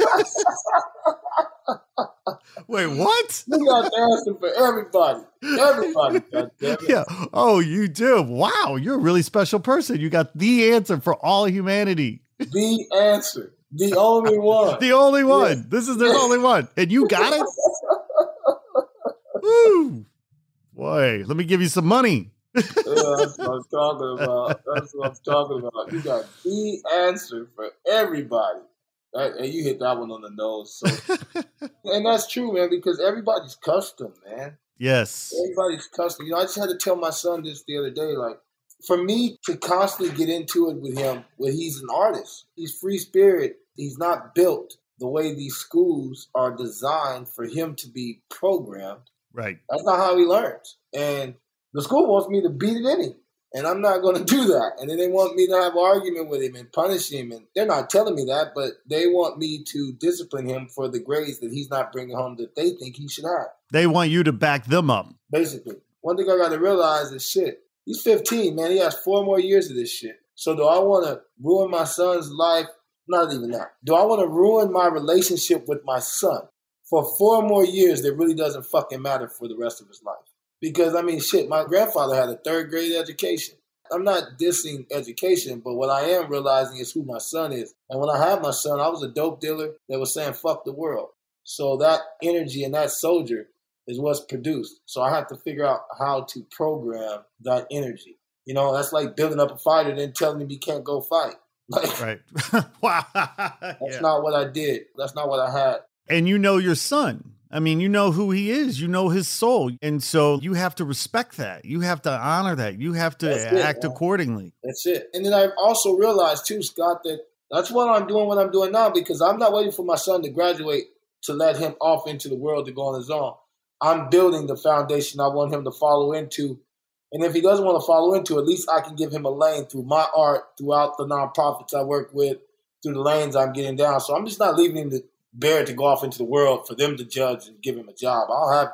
Wait, what? You got the answer for everybody. Everybody. <laughs> Yeah. Oh, you do. Wow, you're a really special person. You got the answer for all humanity the answer. The only one. <laughs> the only one. Yes. This is the only one. And you got it? <laughs> Woo. Boy, let me give you some money. that's what I'm <laughs> talking about. That's what I'm talking about. You got the answer for everybody. That, and you hit that one on the nose. So, and that's true, man, because everybody's custom, man. Yes. Everybody's custom. You know, I just had to tell my son this the other day. Like, for me to constantly get into it with him, where he's an artist, he's free spirit. He's not built the way these schools are designed for him to be programmed. Right. That's not how he learns. And the school wants me to beat it in him. And I'm not going to do that. And then they want me to have an argument with him and punish him. And they're not telling me that, but they want me to discipline him for the grades that he's not bringing home that they think he should have. They want you to back them up. Basically. One thing I got to realize is shit. He's 15, man. He has four more years of this shit. So do I want to ruin my son's life? Not even that. Do I want to ruin my relationship with my son for four more years that really doesn't fucking matter for the rest of his life? Because I mean, shit, my grandfather had a third grade education. I'm not dissing education, but what I am realizing is who my son is. And when I had my son, I was a dope dealer that was saying fuck the world. So that energy and that soldier is what's produced. So I have to figure out how to program that energy. You know, that's like building up a fighter and then telling him he can't go fight. <laughs> Like, right. <laughs> wow. That's yeah. not what I did. That's not what I had. And you know your son. I mean, you know who he is, you know his soul. And so you have to respect that. You have to honor that. You have to act accordingly. That's it. And then I've also realized, too, Scott, that that's what I'm doing what I'm doing now because I'm not waiting for my son to graduate to let him off into the world to go on his own. I'm building the foundation I want him to follow into. And if he doesn't want to follow into, at least I can give him a lane through my art, throughout the nonprofits I work with, through the lanes I'm getting down. So I'm just not leaving him to bear to go off into the world for them to judge and give him a job. I'll have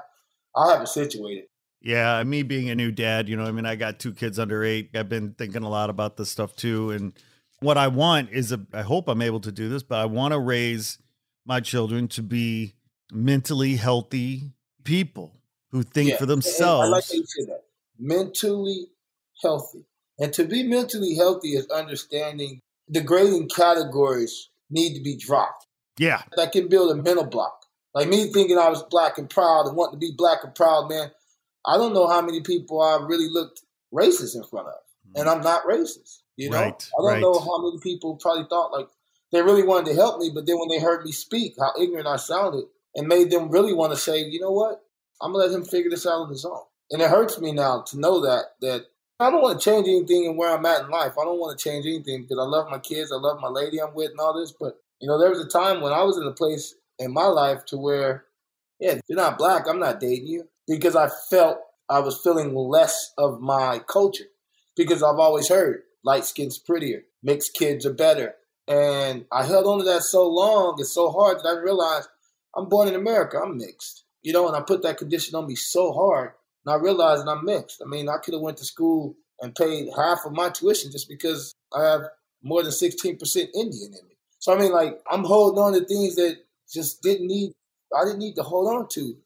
I'll have it situated. Yeah, me being a new dad, you know, I mean, I got two kids under eight. I've been thinking a lot about this stuff too. And what I want is, a, I hope I'm able to do this, but I want to raise my children to be mentally healthy people who think yeah. for themselves. And I like how you say that. Mentally healthy. And to be mentally healthy is understanding the grading categories need to be dropped. Yeah. That can build a mental block. Like me thinking I was black and proud and wanting to be black and proud, man. I don't know how many people I really looked racist in front of. Mm-hmm. And I'm not racist. You know? Right, I don't right. know how many people probably thought like they really wanted to help me, but then when they heard me speak, how ignorant I sounded, and made them really want to say, you know what? I'm gonna let him figure this out on his own. And it hurts me now to know that that I don't want to change anything in where I'm at in life. I don't want to change anything because I love my kids, I love my lady I'm with and all this, but you know, there was a time when I was in a place in my life to where, yeah, if you're not black, I'm not dating you. Because I felt I was feeling less of my culture. Because I've always heard light skin's prettier, mixed kids are better. And I held on to that so long, it's so hard that I realized I'm born in America, I'm mixed. You know, and I put that condition on me so hard, and I realized that I'm mixed. I mean, I could have went to school and paid half of my tuition just because I have more than 16% Indian in me. So I mean, like I'm holding on to things that just didn't need. I didn't need to hold on to.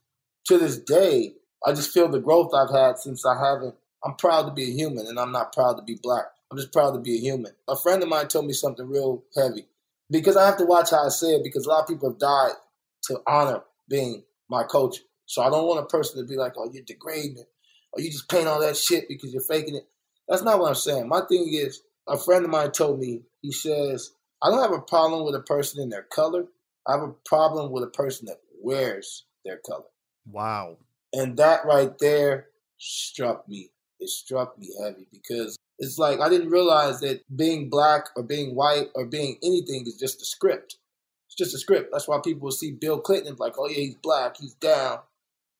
To this day, I just feel the growth I've had since I haven't. I'm proud to be a human, and I'm not proud to be black. I'm just proud to be a human. A friend of mine told me something real heavy because I have to watch how I say it because a lot of people have died to honor being my culture. So I don't want a person to be like, "Oh, you're degrading it," or "You just paint all that shit because you're faking it." That's not what I'm saying. My thing is, a friend of mine told me. He says, I don't have a problem with a person in their color. I have a problem with a person that wears their color. Wow. And that right there struck me. It struck me heavy because it's like I didn't realize that being black or being white or being anything is just a script. Just a script. That's why people will see Bill Clinton like, oh yeah, he's black, he's down,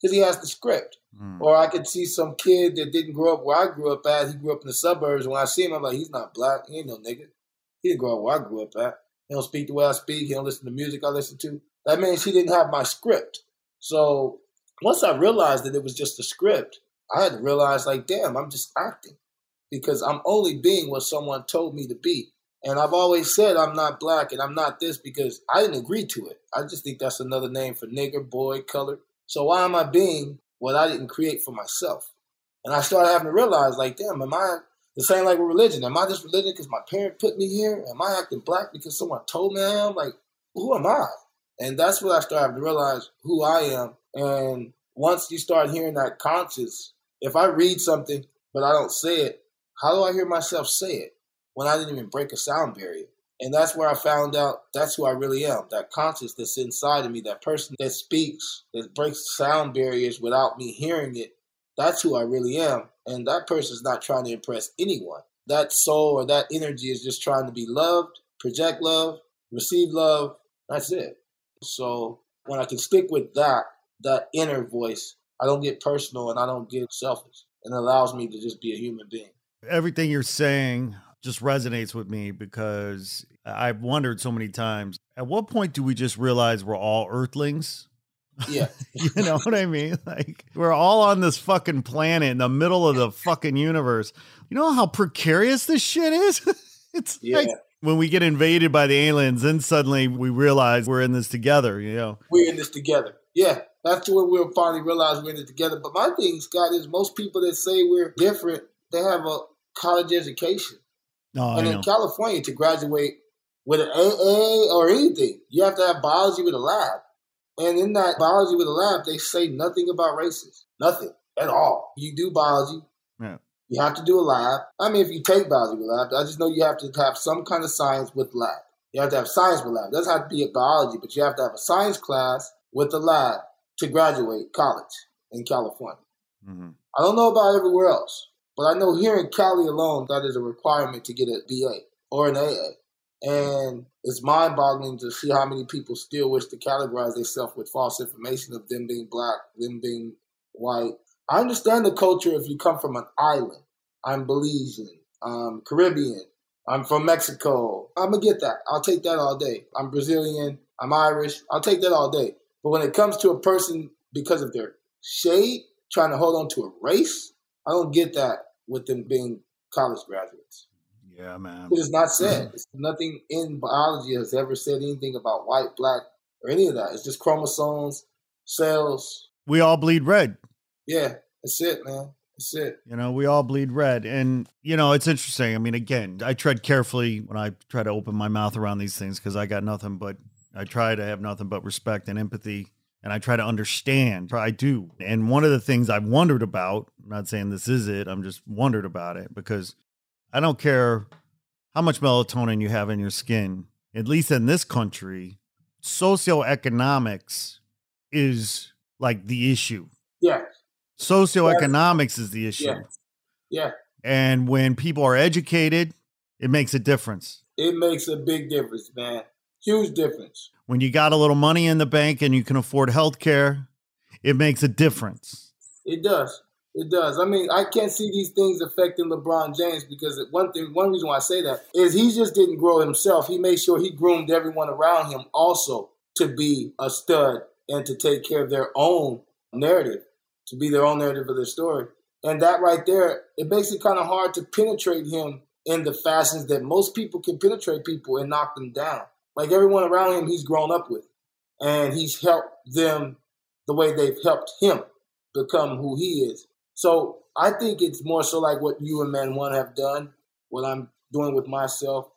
because he has the script. Mm. Or I could see some kid that didn't grow up where I grew up at. He grew up in the suburbs. When I see him, I'm like, he's not black. He ain't no nigga. He didn't grow up where I grew up at. He don't speak the way I speak. He don't listen to the music I listen to. That means he didn't have my script. So once I realized that it was just a script, I had to realize, like, damn, I'm just acting because I'm only being what someone told me to be. And I've always said I'm not black and I'm not this because I didn't agree to it. I just think that's another name for nigger, boy, color. So why am I being what I didn't create for myself? And I started having to realize, like, damn, am I the same like with religion. Am I just religion because my parent put me here? Am I acting black because someone told me I am? Like, who am I? And that's what I started to realize who I am. And once you start hearing that conscious, if I read something, but I don't say it. How do I hear myself say it when I didn't even break a sound barrier? And that's where I found out that's who I really am. That conscious that's inside of me, that person that speaks, that breaks sound barriers without me hearing it. That's who I really am. And that person's not trying to impress anyone. That soul or that energy is just trying to be loved, project love, receive love. That's it. So when I can stick with that, that inner voice, I don't get personal and I don't get selfish. And it allows me to just be a human being. Everything you're saying just resonates with me because I've wondered so many times at what point do we just realize we're all earthlings? Yeah. <laughs> you know what I mean? <laughs> Like we're all on this fucking planet in the middle of the fucking universe. You know how precarious this shit is? <laughs> it's yeah. like when we get invaded by the aliens, then suddenly we realize we're in this together, you know. We're in this together. Yeah. That's when we'll finally realize we're in it together. But my thing, Scott, is most people that say we're different, they have a college education. Oh, and in California, to graduate with an AA or anything, you have to have biology with a lab. And in that biology with a lab, they say nothing about races. Nothing at all. You do biology. Yeah. You have to do a lab. I mean, if you take biology with a lab, I just know you have to have some kind of science with lab. You have to have science with lab. It doesn't have to be a biology, but you have to have a science class with a lab to graduate college in California. Mm-hmm. I don't know about everywhere else. But I know here in Cali alone, that is a requirement to get a BA or an AA. And it's mind boggling to see how many people still wish to categorize themselves with false information of them being black, them being white. I understand the culture if you come from an island. I'm Belizean, I'm Caribbean, I'm from Mexico. I'm going to get that. I'll take that all day. I'm Brazilian, I'm Irish. I'll take that all day. But when it comes to a person because of their shade, trying to hold on to a race, I don't get that with them being college graduates. Yeah, man. It is not said. It's nothing in biology has ever said anything about white, black, or any of that. It's just chromosomes, cells. We all bleed red. Yeah, that's it, man. That's it. You know, we all bleed red. And, you know, it's interesting. I mean, again, I tread carefully when I try to open my mouth around these things because I got nothing but, I try to have nothing but respect and empathy and I try to understand. I do. And one of the things I've wondered about, I'm not saying this is it, I'm just wondered about it because I don't care how much melatonin you have in your skin, at least in this country, socioeconomics is like the issue. Yeah. Socioeconomics is the issue. Yeah. yeah. And when people are educated, it makes a difference. It makes a big difference, man. Huge difference. When you got a little money in the bank and you can afford health care, it makes a difference. It does. It does. I mean, I can't see these things affecting LeBron James because one thing, one reason why I say that is he just didn't grow himself. He made sure he groomed everyone around him also to be a stud and to take care of their own narrative, to be their own narrative of their story. And that right there, it makes it kind of hard to penetrate him in the fashions that most people can penetrate people and knock them down. Like everyone around him, he's grown up with. And he's helped them the way they've helped him become who he is. So I think it's more so like what you and Man One have done, what I'm doing with myself.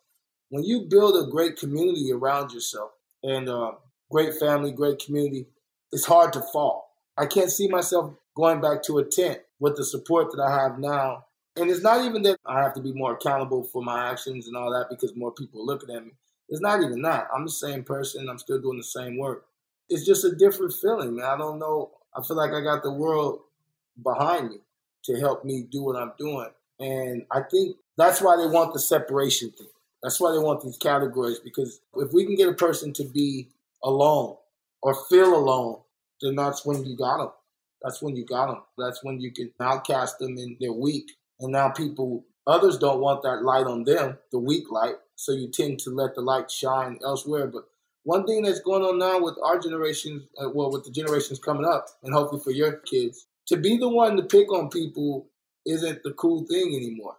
When you build a great community around yourself and uh, great family, great community, it's hard to fall. I can't see myself going back to a tent with the support that I have now. And it's not even that I have to be more accountable for my actions and all that because more people are looking at me. It's not even that. I'm the same person. I'm still doing the same work. It's just a different feeling, man. I don't know. I feel like I got the world behind me to help me do what I'm doing. And I think that's why they want the separation thing. That's why they want these categories because if we can get a person to be alone or feel alone, then that's when you got them. That's when you got them. That's when you can outcast them and they're weak. And now people, others don't want that light on them, the weak light so you tend to let the light shine elsewhere. But one thing that's going on now with our generation, uh, well, with the generations coming up, and hopefully for your kids, to be the one to pick on people isn't the cool thing anymore.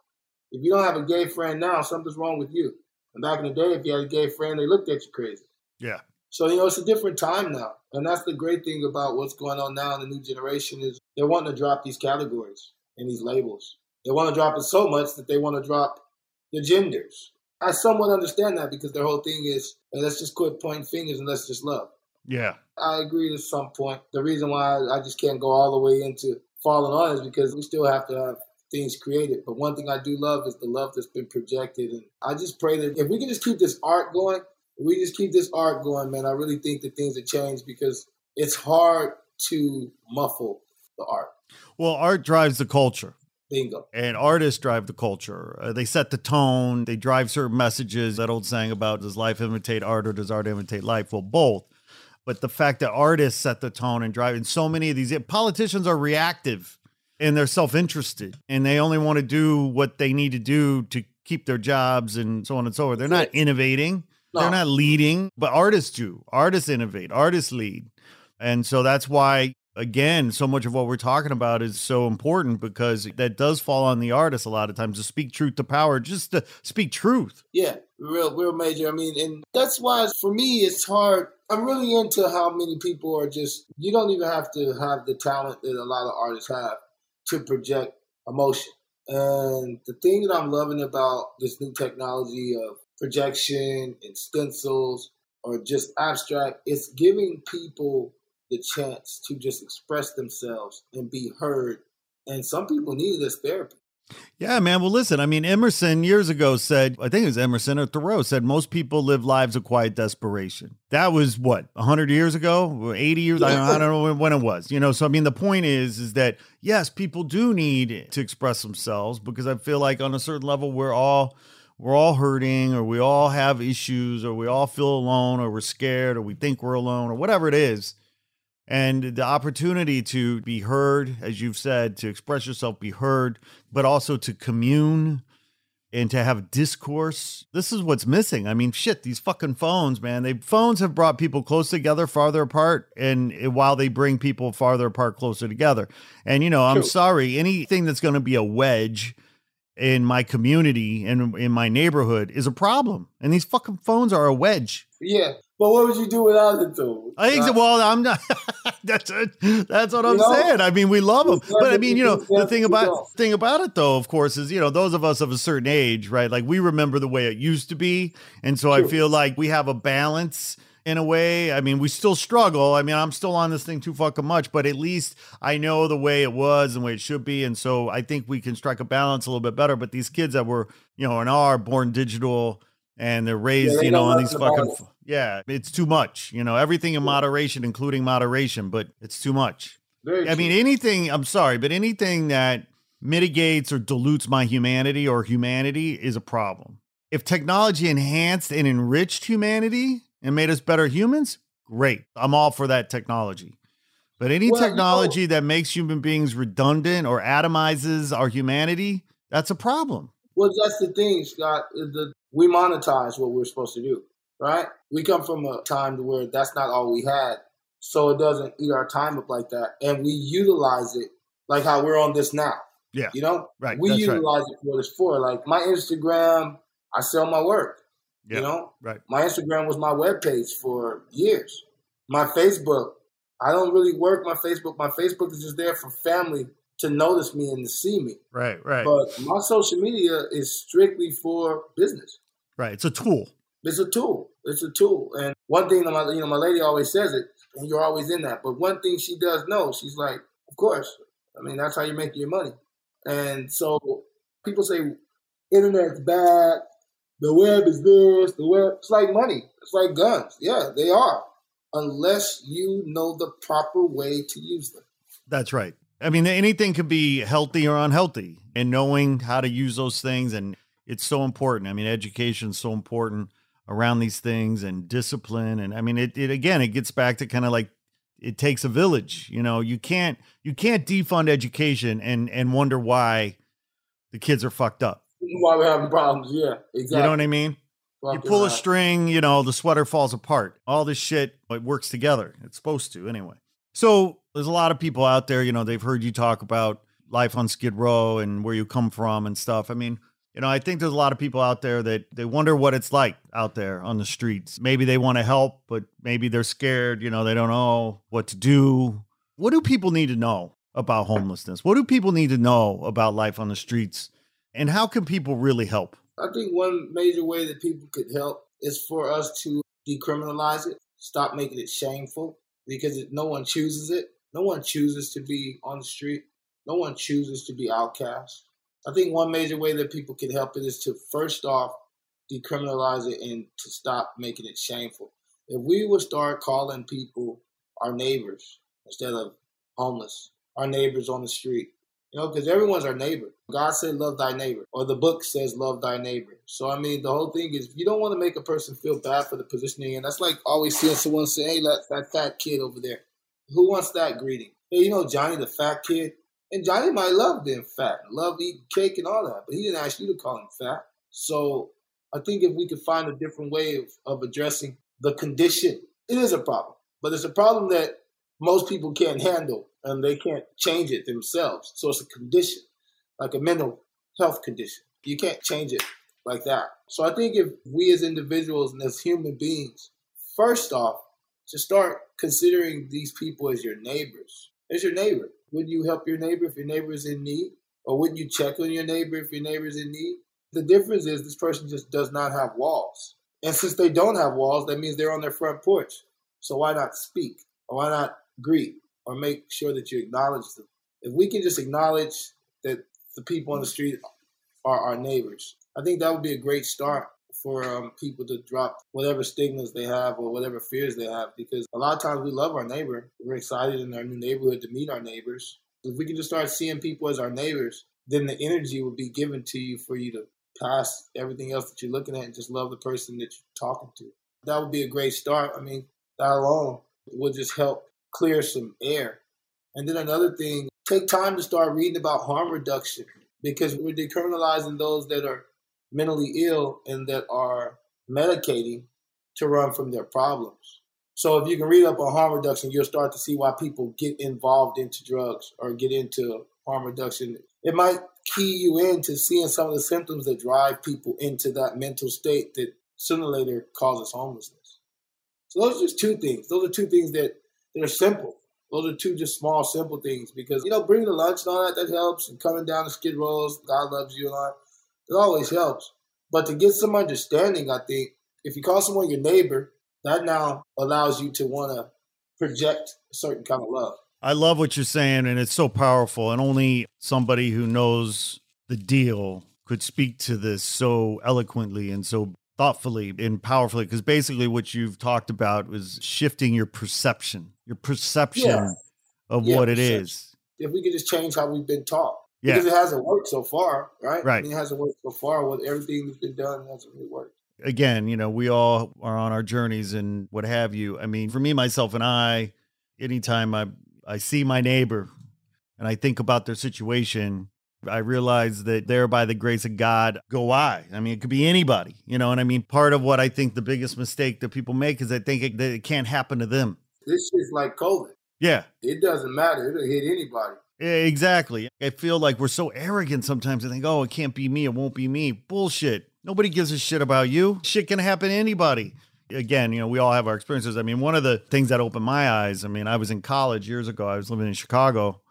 If you don't have a gay friend now, something's wrong with you. And back in the day, if you had a gay friend, they looked at you crazy. Yeah. So you know it's a different time now, and that's the great thing about what's going on now in the new generation is they're wanting to drop these categories and these labels. They want to drop it so much that they want to drop the genders. I somewhat understand that because their whole thing is hey, let's just quit pointing fingers and let's just love. Yeah. I agree to some point. The reason why I just can't go all the way into falling on is because we still have to have things created. But one thing I do love is the love that's been projected. And I just pray that if we can just keep this art going, we just keep this art going, man, I really think that things have changed because it's hard to muffle the art. Well, art drives the culture. Bingo. And artists drive the culture. Uh, they set the tone. They drive certain messages. That old saying about does life imitate art or does art imitate life? Well, both. But the fact that artists set the tone and drive, and so many of these politicians are reactive and they're self interested and they only want to do what they need to do to keep their jobs and so on and so forth. They're not innovating, no. they're not leading, but artists do. Artists innovate, artists lead. And so that's why again, so much of what we're talking about is so important because that does fall on the artist a lot of times to speak truth to power, just to speak truth. Yeah, real, real major. I mean, and that's why for me it's hard. I'm really into how many people are just. You don't even have to have the talent that a lot of artists have to project emotion. And the thing that I'm loving about this new technology of projection and stencils or just abstract, it's giving people the chance to just express themselves and be heard. And some people need this therapy. Yeah, man. Well, listen, I mean, Emerson years ago said, I think it was Emerson or Thoreau said, most people live lives of quiet desperation. That was what, 100 years ago, 80 years? I, don't, I don't know when it was, you know? So, I mean, the point is, is that yes, people do need to express themselves because I feel like on a certain level, we're all, we're all hurting or we all have issues or we all feel alone or we're scared or we think we're alone or whatever it is and the opportunity to be heard, as you've said, to express yourself, be heard, but also to commune and to have discourse. This is what's missing. I mean, shit, these fucking phones, man. They phones have brought people close together, farther apart, and while they bring people farther apart, closer together. And you know, I'm True. sorry, anything that's going to be a wedge in my community and in my neighborhood is a problem. And these fucking phones are a wedge. Yeah. But what would you do without it, though? I think. Well, I'm not. <laughs> that's it. That's what I'm know? saying. I mean, we love them, but I mean, you know, the thing about thing about it, though, of course, is you know, those of us of a certain age, right? Like we remember the way it used to be, and so True. I feel like we have a balance in a way. I mean, we still struggle. I mean, I'm still on this thing too fucking much, but at least I know the way it was and the way it should be, and so I think we can strike a balance a little bit better. But these kids that were, you know, and are born digital and they're raised, yeah, you know, on these fucking. Yeah, it's too much. You know, everything in moderation, including moderation, but it's too much. Very I true. mean, anything, I'm sorry, but anything that mitigates or dilutes my humanity or humanity is a problem. If technology enhanced and enriched humanity and made us better humans, great. I'm all for that technology. But any well, technology that makes human beings redundant or atomizes our humanity, that's a problem. Well, that's the thing, Scott. The, we monetize what we're supposed to do right? We come from a time to where that's not all we had. So it doesn't eat our time up like that. And we utilize it like how we're on this now. Yeah. You know? Right. We utilize right. it for what it's for. Like my Instagram, I sell my work. Yeah. You know? Right. My Instagram was my web page for years. My Facebook, I don't really work my Facebook. My Facebook is just there for family to notice me and to see me. Right, right. But my social media is strictly for business. Right. It's a tool. It's a tool. It's a tool. And one thing my you know my lady always says it, and you're always in that. But one thing she does know, she's like, of course. I mean, that's how you make your money. And so people say internet's bad, the web is this, the web. It's like money. It's like guns. Yeah, they are, unless you know the proper way to use them. That's right. I mean, anything could be healthy or unhealthy, and knowing how to use those things, and it's so important. I mean, education is so important around these things and discipline and i mean it, it again it gets back to kind of like it takes a village you know? You can't you can't defund education and and wonder why the kids are fucked up. Why we're having problems yeah exactly you know what i mean? You pull a string you know the sweater falls apart. All this shit it works together. It's supposed to anyway. So there's a lot of people out there you know they've heard you talk about life on skid row and where you come from and stuff. I mean you know, I think there's a lot of people out there that they wonder what it's like out there on the streets. Maybe they want to help, but maybe they're scared. You know, they don't know what to do. What do people need to know about homelessness? What do people need to know about life on the streets? And how can people really help? I think one major way that people could help is for us to decriminalize it, stop making it shameful because no one chooses it. No one chooses to be on the street. No one chooses to be outcast. I think one major way that people can help it is to first off decriminalize it and to stop making it shameful. If we would start calling people our neighbors instead of homeless, our neighbors on the street, you know, because everyone's our neighbor. God said, love thy neighbor, or the book says, love thy neighbor. So, I mean, the whole thing is you don't want to make a person feel bad for the positioning. they're. That's like always seeing someone say, hey, that, that fat kid over there. Who wants that greeting? Hey, you know, Johnny, the fat kid? And Johnny might love being fat, love eating cake and all that, but he didn't ask you to call him fat. So, I think if we could find a different way of, of addressing the condition, it is a problem. But it's a problem that most people can't handle and they can't change it themselves. So it's a condition, like a mental health condition. You can't change it like that. So I think if we as individuals and as human beings, first off, to start considering these people as your neighbors, as your neighbor. Would you help your neighbor if your neighbor is in need? Or would you check on your neighbor if your neighbor is in need? The difference is this person just does not have walls. And since they don't have walls, that means they're on their front porch. So why not speak? Or why not greet? Or make sure that you acknowledge them? If we can just acknowledge that the people on the street are our neighbors, I think that would be a great start for um, people to drop whatever stigmas they have or whatever fears they have. Because a lot of times we love our neighbor. We're excited in our new neighborhood to meet our neighbors. If we can just start seeing people as our neighbors, then the energy will be given to you for you to pass everything else that you're looking at and just love the person that you're talking to. That would be a great start. I mean, that alone would just help clear some air. And then another thing, take time to start reading about harm reduction because we're decriminalizing those that are mentally ill and that are medicating to run from their problems. So if you can read up on harm reduction, you'll start to see why people get involved into drugs or get into harm reduction. It might key you into seeing some of the symptoms that drive people into that mental state that sooner or later causes homelessness. So those are just two things. Those are two things that, that are simple. Those are two just small, simple things because, you know, bringing the lunch and all that, that helps. And coming down the skid rows, God loves you all that, it always helps. But to get some understanding, I think, if you call someone your neighbor, that now allows you to want to project a certain kind of love. I love what you're saying, and it's so powerful. And only somebody who knows the deal could speak to this so eloquently and so thoughtfully and powerfully. Because basically, what you've talked about was shifting your perception, your perception yeah. of yeah, what it perception. is. If we could just change how we've been taught. Yeah. Because it hasn't worked so far, right? Right. I mean, it hasn't worked so far. With everything that's been done, hasn't really worked again, you know, we all are on our journeys and what have you. I mean, for me, myself, and I, anytime I I see my neighbor and I think about their situation, I realize that there, by the grace of God, go I. I mean, it could be anybody, you know. And I mean, part of what I think the biggest mistake that people make is they think it, that it can't happen to them. This is like COVID. Yeah, it doesn't matter; it'll hit anybody. Yeah, exactly. I feel like we're so arrogant sometimes. I think, oh, it can't be me. It won't be me. Bullshit. Nobody gives a shit about you. Shit can happen to anybody again, you know, we all have our experiences. I mean, one of the things that opened my eyes, I mean, I was in college years ago. I was living in Chicago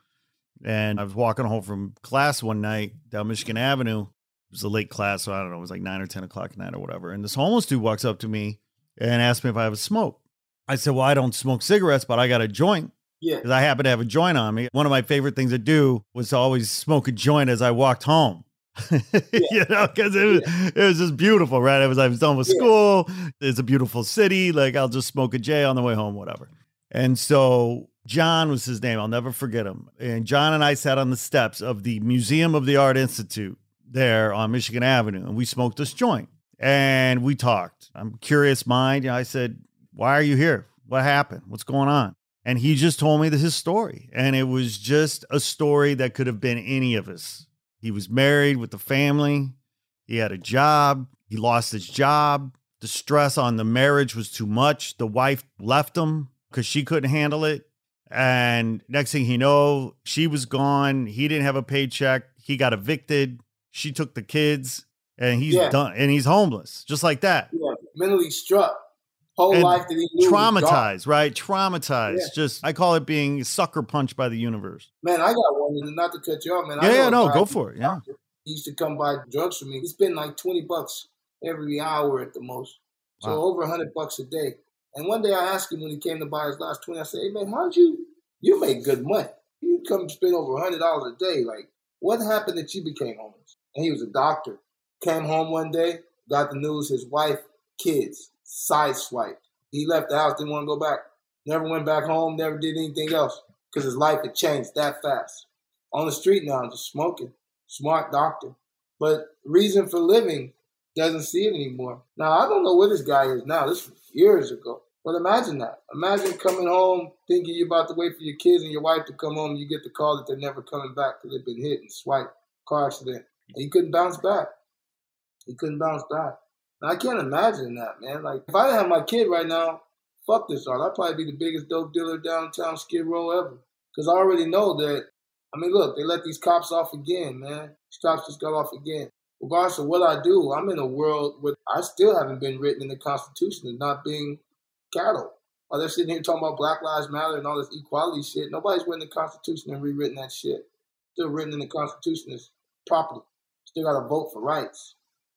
and I was walking home from class one night down Michigan Avenue. It was a late class, so I don't know, it was like nine or 10 o'clock at night or whatever. And this homeless dude walks up to me and asks me if I have a smoke. I said, Well, I don't smoke cigarettes, but I got a joint. Yeah. Because I happen to have a joint on me. One of my favorite things to do was to always smoke a joint as I walked home. <laughs> you know, because it was yeah. it was just beautiful, right? I was I was done with yeah. school. It's a beautiful city. Like I'll just smoke a J on the way home, whatever. And so John was his name. I'll never forget him. And John and I sat on the steps of the Museum of the Art Institute there on Michigan Avenue, and we smoked this joint and we talked. I'm curious mind. You know, I said, "Why are you here? What happened? What's going on?" And he just told me his story, and it was just a story that could have been any of us he was married with a family. He had a job. He lost his job. The stress on the marriage was too much. The wife left him because she couldn't handle it. And next thing he know, she was gone. He didn't have a paycheck. He got evicted. She took the kids, and he's yeah. done. And he's homeless, just like that. Yeah, mentally struck whole and life that he knew traumatized, right? Traumatized. Yeah. Just I call it being sucker punched by the universe. Man, I got one, and not to cut you off, man. Yeah, yeah, no, go for it. Yeah. He used to come buy drugs for me. He spent like twenty bucks every hour at the most, so wow. over a hundred bucks a day. And one day I asked him when he came to buy his last twenty, I said, "Hey man, how'd you you make good money? You come spend over hundred dollars a day, like." What happened that you became homeless? And he was a doctor. Came home one day, got the news his wife, kids, sideswiped. He left the house, didn't want to go back. Never went back home, never did anything else because his life had changed that fast. On the street now, just smoking. Smart doctor. But reason for living doesn't see it anymore. Now, I don't know where this guy is now. This was years ago. But imagine that. Imagine coming home thinking you're about to wait for your kids and your wife to come home and you get the call that they're never coming back because they've been hit and swiped, car accident. And he couldn't bounce back. He couldn't bounce back. I can't imagine that, man. Like, if I have my kid right now, fuck this art. I'd probably be the biggest dope dealer downtown Skid Row ever. Because I already know that, I mean, look, they let these cops off again, man. These cops just got off again. Regardless of what I do, I'm in a world where I still haven't been written in the Constitution as not being cattle. While they're sitting here talking about Black Lives Matter and all this equality shit, nobody's written the Constitution and rewritten that shit. Still written in the Constitution is property. Still got to vote for rights.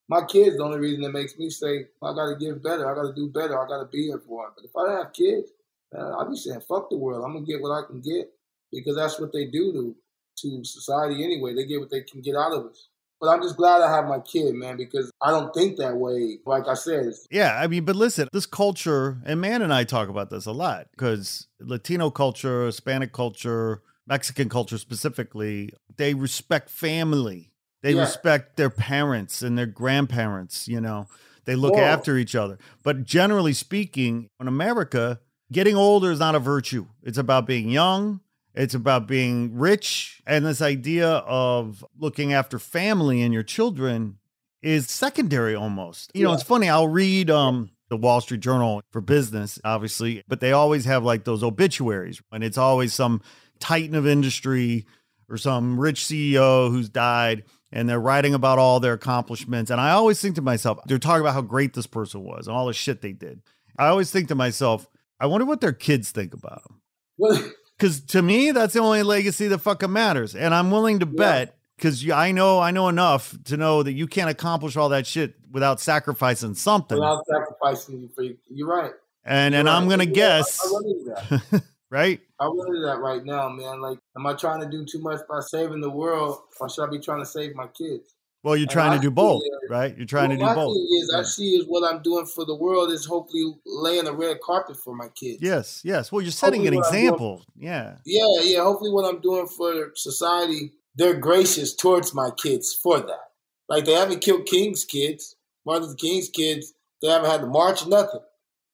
My kids, the only reason that makes me say, I got to give better, I got to do better, I got to be here for them. But if I don't have kids, man, I'll be saying, fuck the world. I'm going to get what I can get because that's what they do to, to society anyway. They get what they can get out of us. But I'm just glad I have my kid, man, because I don't think that way. Like I said, yeah. I mean, but listen, this culture, and Man and I talk about this a lot because Latino culture, Hispanic culture, Mexican culture specifically, they respect family. They yeah. respect their parents and their grandparents. You know, they look Whoa. after each other. But generally speaking, in America, getting older is not a virtue. It's about being young it's about being rich. And this idea of looking after family and your children is secondary almost. You yeah. know, it's funny. I'll read um, the Wall Street Journal for business, obviously, but they always have like those obituaries, and it's always some titan of industry or some rich CEO who's died. And they're writing about all their accomplishments. And I always think to myself, they're talking about how great this person was and all the shit they did. I always think to myself, I wonder what their kids think about them. Well, <laughs> because to me that's the only legacy that fucking matters and i'm willing to bet because i know i know enough to know that you can't accomplish all that shit without sacrificing something without sacrificing for you you're right and you're and right. i'm gonna guess I, I <laughs> right i wonder that right now man like am i trying to do too much by saving the world or should i be trying to save my kids well, you're trying to do both, right? You're trying well, to do both. Is, yeah. I see is what I'm doing for the world is hopefully laying a red carpet for my kids. Yes, yes. Well, you're setting hopefully an example. Doing, yeah. Yeah, yeah. Hopefully, what I'm doing for society, they're gracious towards my kids for that. Like they haven't killed King's kids, Martin Luther King's kids. They haven't had to march, nothing.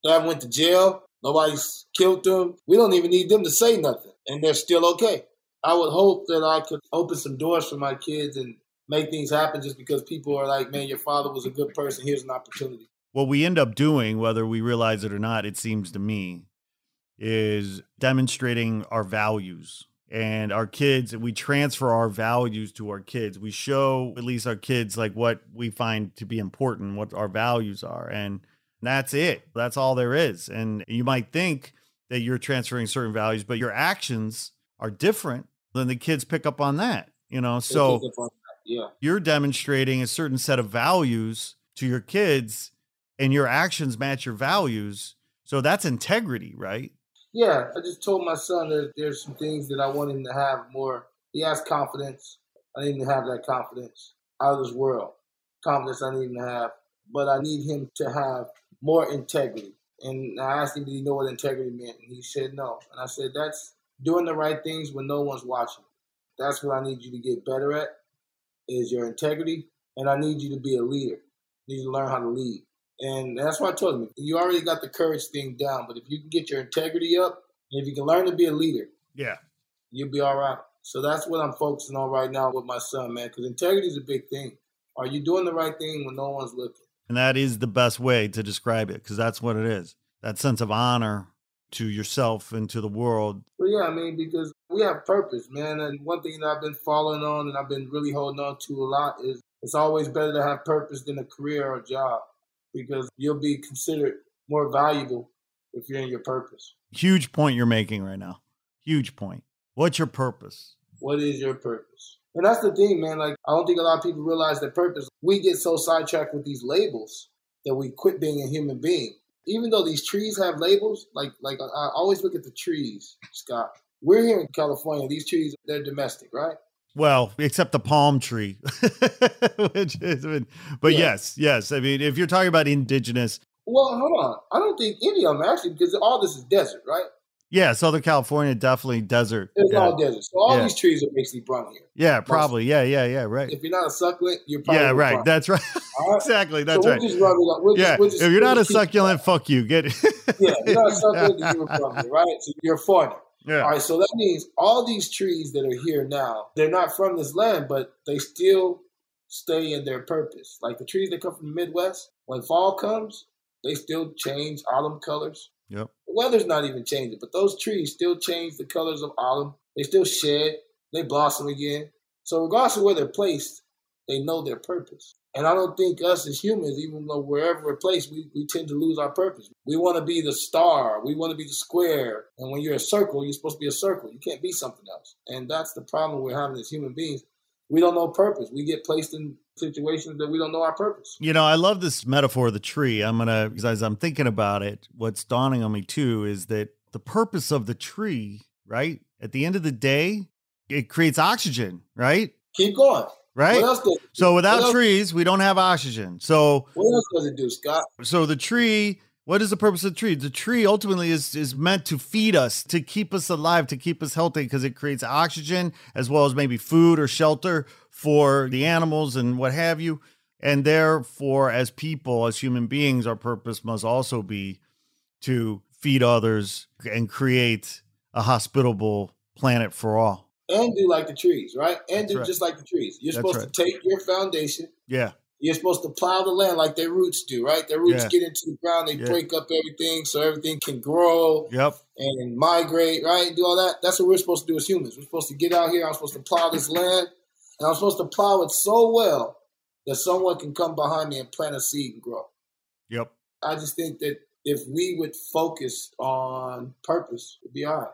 They haven't went to jail. Nobody's killed them. We don't even need them to say nothing, and they're still okay. I would hope that I could open some doors for my kids and make things happen just because people are like, man, your father was a good person. Here's an opportunity. What we end up doing, whether we realize it or not, it seems to me, is demonstrating our values. And our kids, we transfer our values to our kids. We show at least our kids like what we find to be important, what our values are. And that's it. That's all there is. And you might think that you're transferring certain values, but your actions are different. Then the kids pick up on that, you know. So yeah. You're demonstrating a certain set of values to your kids and your actions match your values. So that's integrity, right? Yeah. I just told my son that there's some things that I want him to have more. He has confidence. I need him to have that confidence out of this world. Confidence I need him to have. But I need him to have more integrity. And I asked him, did he know what integrity meant? And he said no. And I said, that's doing the right things when no one's watching. That's what I need you to get better at is your integrity, and I need you to be a leader. You need to learn how to lead. And that's what I told him, you already got the courage thing down, but if you can get your integrity up, and if you can learn to be a leader, yeah, you'll be all right. So that's what I'm focusing on right now with my son, man, because integrity is a big thing. Are you doing the right thing when no one's looking? And that is the best way to describe it, because that's what it is. That sense of honor to yourself and to the world. Well, yeah, I mean, because we have purpose, man. And one thing that I've been following on and I've been really holding on to a lot is it's always better to have purpose than a career or a job because you'll be considered more valuable if you're in your purpose. Huge point you're making right now. Huge point. What's your purpose? What is your purpose? And that's the thing, man. Like, I don't think a lot of people realize their purpose. We get so sidetracked with these labels that we quit being a human being even though these trees have labels, like like I always look at the trees, Scott. We're here in California. These trees, they're domestic, right? Well, except the palm tree, <laughs> which is, but yeah. yes, yes. I mean, if you're talking about indigenous, well, hold on. I don't think any of them actually, because all this is desert, right? Yeah, Southern California definitely desert. It's yeah. all desert. So all yeah. these trees are basically brown here. Yeah, probably. Yeah, yeah, yeah. Right. If you're not a succulent, you're probably yeah, right. That's right. right. <laughs> exactly. That's so right. We'll we'll yeah. Just, if you're not a succulent, fuck you. Get it. yeah, you're not a <laughs> succulent, you're from here, right? So you're a foreigner. Yeah. All right. So that means all these trees that are here now, they're not from this land, but they still stay in their purpose. Like the trees that come from the Midwest, when fall comes, they still change autumn colors. Yep. The weather's not even changing, but those trees still change the colors of autumn. They still shed, they blossom again. So regardless of where they're placed, they know their purpose. And I don't think us as humans, even though wherever we're placed, we, we tend to lose our purpose. We want to be the star. We want to be the square. And when you're a circle, you're supposed to be a circle. You can't be something else. And that's the problem we're having as human beings. We don't know purpose. We get placed in situations that we don't know our purpose. You know, I love this metaphor of the tree. I'm gonna because as I'm thinking about it, what's dawning on me too is that the purpose of the tree, right? At the end of the day, it creates oxygen, right? Keep going. Right. so without trees, we don't have oxygen. So what else does it do, Scott? So the tree what is the purpose of the tree? The tree ultimately is is meant to feed us, to keep us alive, to keep us healthy, because it creates oxygen as well as maybe food or shelter for the animals and what have you. And therefore, as people, as human beings, our purpose must also be to feed others and create a hospitable planet for all. And do like the trees, right? And That's do right. just like the trees. You're That's supposed right. to take your foundation. Yeah you're supposed to plow the land like their roots do, right? Their roots yeah. get into the ground, they yeah. break up everything so everything can grow yep. and migrate, right? Do all that. That's what we're supposed to do as humans. We're supposed to get out here. I'm supposed to plow this land, and I'm supposed to plow it so well that someone can come behind me and plant a seed and grow. Yep. I just think that if we would focus on purpose, it'd be all right.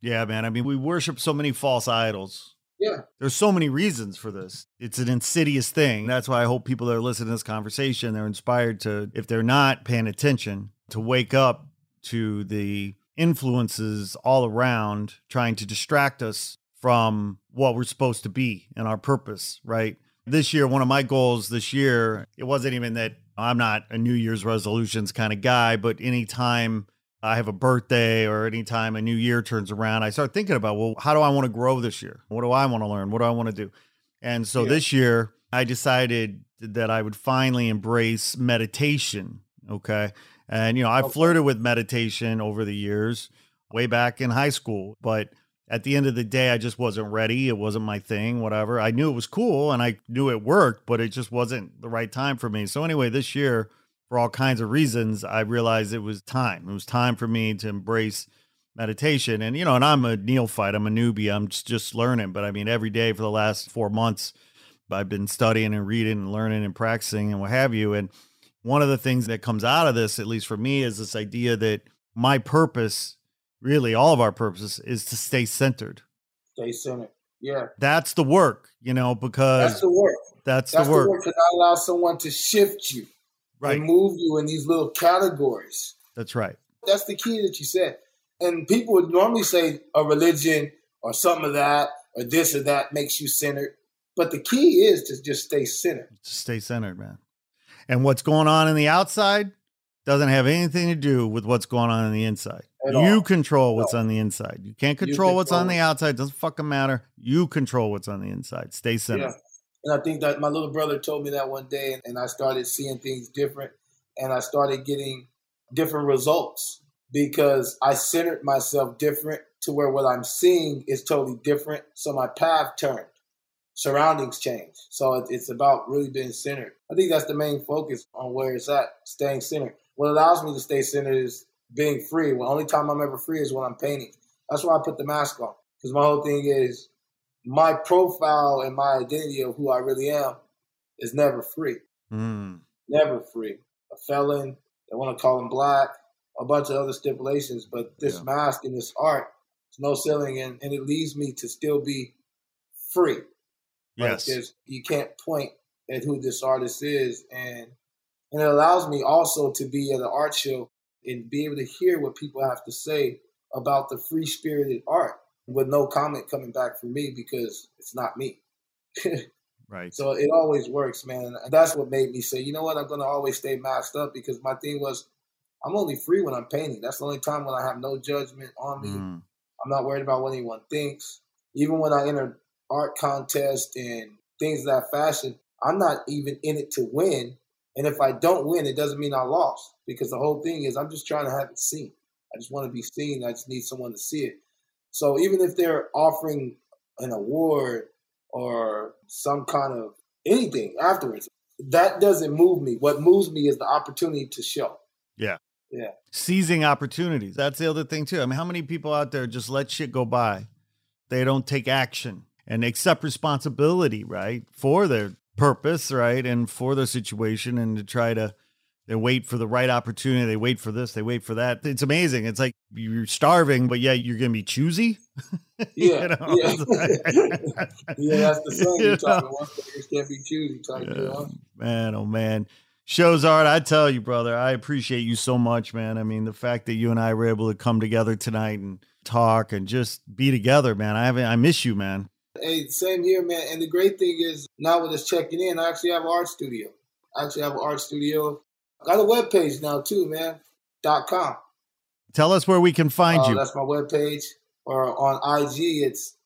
Yeah, man. I mean, we worship so many false idols yeah. There's so many reasons for this. It's an insidious thing. That's why I hope people that are listening to this conversation, they're inspired to, if they're not paying attention, to wake up to the influences all around trying to distract us from what we're supposed to be and our purpose, right? This year, one of my goals this year, it wasn't even that I'm not a New Year's resolutions kind of guy, but anytime I have a birthday or anytime a new year turns around, I start thinking about, well, how do I want to grow this year? What do I want to learn? What do I want to do? And so yeah. this year, I decided that I would finally embrace meditation. Okay. And, you know, I flirted with meditation over the years, way back in high school. But at the end of the day, I just wasn't ready. It wasn't my thing, whatever. I knew it was cool and I knew it worked, but it just wasn't the right time for me. So, anyway, this year, for all kinds of reasons, I realized it was time. It was time for me to embrace meditation. And, you know, and I'm a neophyte, I'm a newbie, I'm just, just learning. But I mean, every day for the last four months, I've been studying and reading and learning and practicing and what have you. And one of the things that comes out of this, at least for me, is this idea that my purpose, really all of our purpose, is to stay centered. Stay centered. Yeah. That's the work, you know, because that's the work. That's, that's the work. The work to not allow someone to shift you right. move you in these little categories. That's right. That's the key that you said. And people would normally say a religion or some of that or this or that makes you centered. But the key is to just stay centered. Just stay centered, man. And what's going on in the outside doesn't have anything to do with what's going on in the inside. At you all. control what's no. on the inside. You can't control, you what's on the outside. It doesn't fucking matter. You control what's on the inside. Stay centered. Yeah. And I think that my little brother told me that one day, and I started seeing things different, and I started getting different results because I centered myself different to where what I'm seeing is totally different. So my path turned, surroundings changed. So it's about really being centered. I think that's the main focus on where it's at, staying centered. What allows me to stay centered is being free. The only time I'm ever free is when I'm painting. That's why I put the mask on because my whole thing is my profile and my identity of who I really am is never free. Mm. Never free. A felon, they want to call him black, a bunch of other stipulations, but this yeah. mask and this art, it's no ceiling, and, and it leaves me to still be free. Yes. Like you can't point at who this artist is, and and it allows me also to be at an art show and be able to hear what people have to say about the free spirited art with no comment coming back from me because it's not me. <laughs> right. So it always works, man. And that's what made me say, you know what, I'm gonna always stay masked up because my thing was I'm only free when I'm painting. That's the only time when I have no judgment on me. Mm. I'm not worried about what anyone thinks. Even when I enter art contests and things of that fashion, I'm not even in it to win. And if I don't win, it doesn't mean I lost because the whole thing is I'm just trying to have it seen. I just want to be seen. I just need someone to see it. So even if they're offering an award or some kind of anything afterwards, that doesn't move me. What moves me is the opportunity to show. Yeah. Yeah. Seizing opportunities. That's the other thing too. I mean, how many people out there just let shit go by? They don't take action and accept responsibility, right? For their purpose, right? And for their situation and to try to they wait for the right opportunity. They wait for this. They wait for that. It's amazing. It's like you're starving, but yet you're going to be choosy. <laughs> Yeah, you know? yeah. <laughs> yeah, that's the. You're talking one thing, can't be choosy. Type, yeah. you know? Man, oh man. ShowzArt, I tell you, brother, I appreciate you so much, man. I mean, the fact that you and I were able to come together tonight and talk and just be together, man. I haven't, I miss you, man. Hey, same here, man. And the great thing is now with us checking in, I actually have an art studio. I actually have an art studio. Got a web page now too, man. Dot com. Tell us where we can find uh, you. That's my web page. Or on IG, it's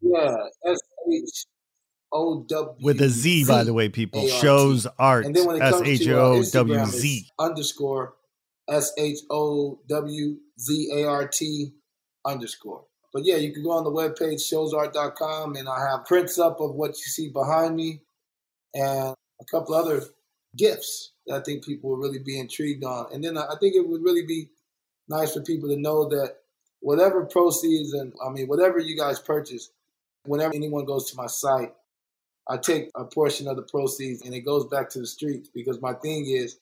yeah, S H O W with a Z, by the way, people A-R-T. shows art. And then when it comes S H O W Z underscore S H O W Z A R T underscore. But yeah, you can go on the webpage showzart.com and I have prints up of what you see behind me and a couple other gifts that I think people will really be intrigued on. And then I think it would really be nice for people to know that whatever proceeds and I mean whatever you guys purchase, whenever anyone goes to my site, I take a portion of the proceeds and it goes back to the streets because my thing is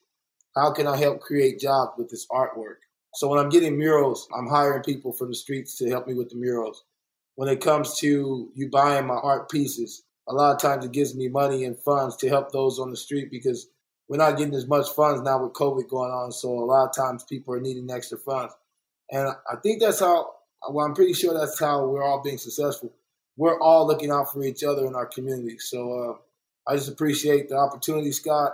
how can I help create jobs with this artwork? So when I'm getting murals, I'm hiring people from the streets to help me with the murals. When it comes to you buying my art pieces, a lot of times it gives me money and funds to help those on the street because we're not getting as much funds now with COVID going on. So a lot of times people are needing extra funds. And I think that's how, well, I'm pretty sure that's how we're all being successful. We're all looking out for each other in our community. So uh, I just appreciate the opportunity, Scott.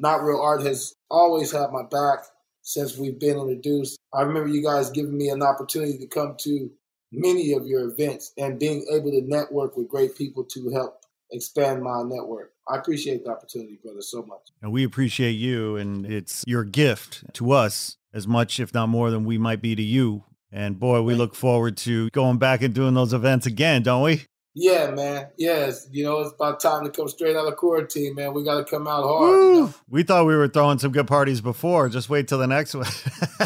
Not Real Art has always had my back since we've been introduced. I remember you guys giving me an opportunity to come to many of your events and being able to network with great people to help expand my network. I appreciate the opportunity, brother, so much. And we appreciate you, and it's your gift to us as much, if not more, than we might be to you. And boy, we look forward to going back and doing those events again, don't we? Yeah, man. Yes, you know, it's about time to come straight out of quarantine, man. We got to come out hard. You know? We thought we were throwing some good parties before. Just wait till the next one.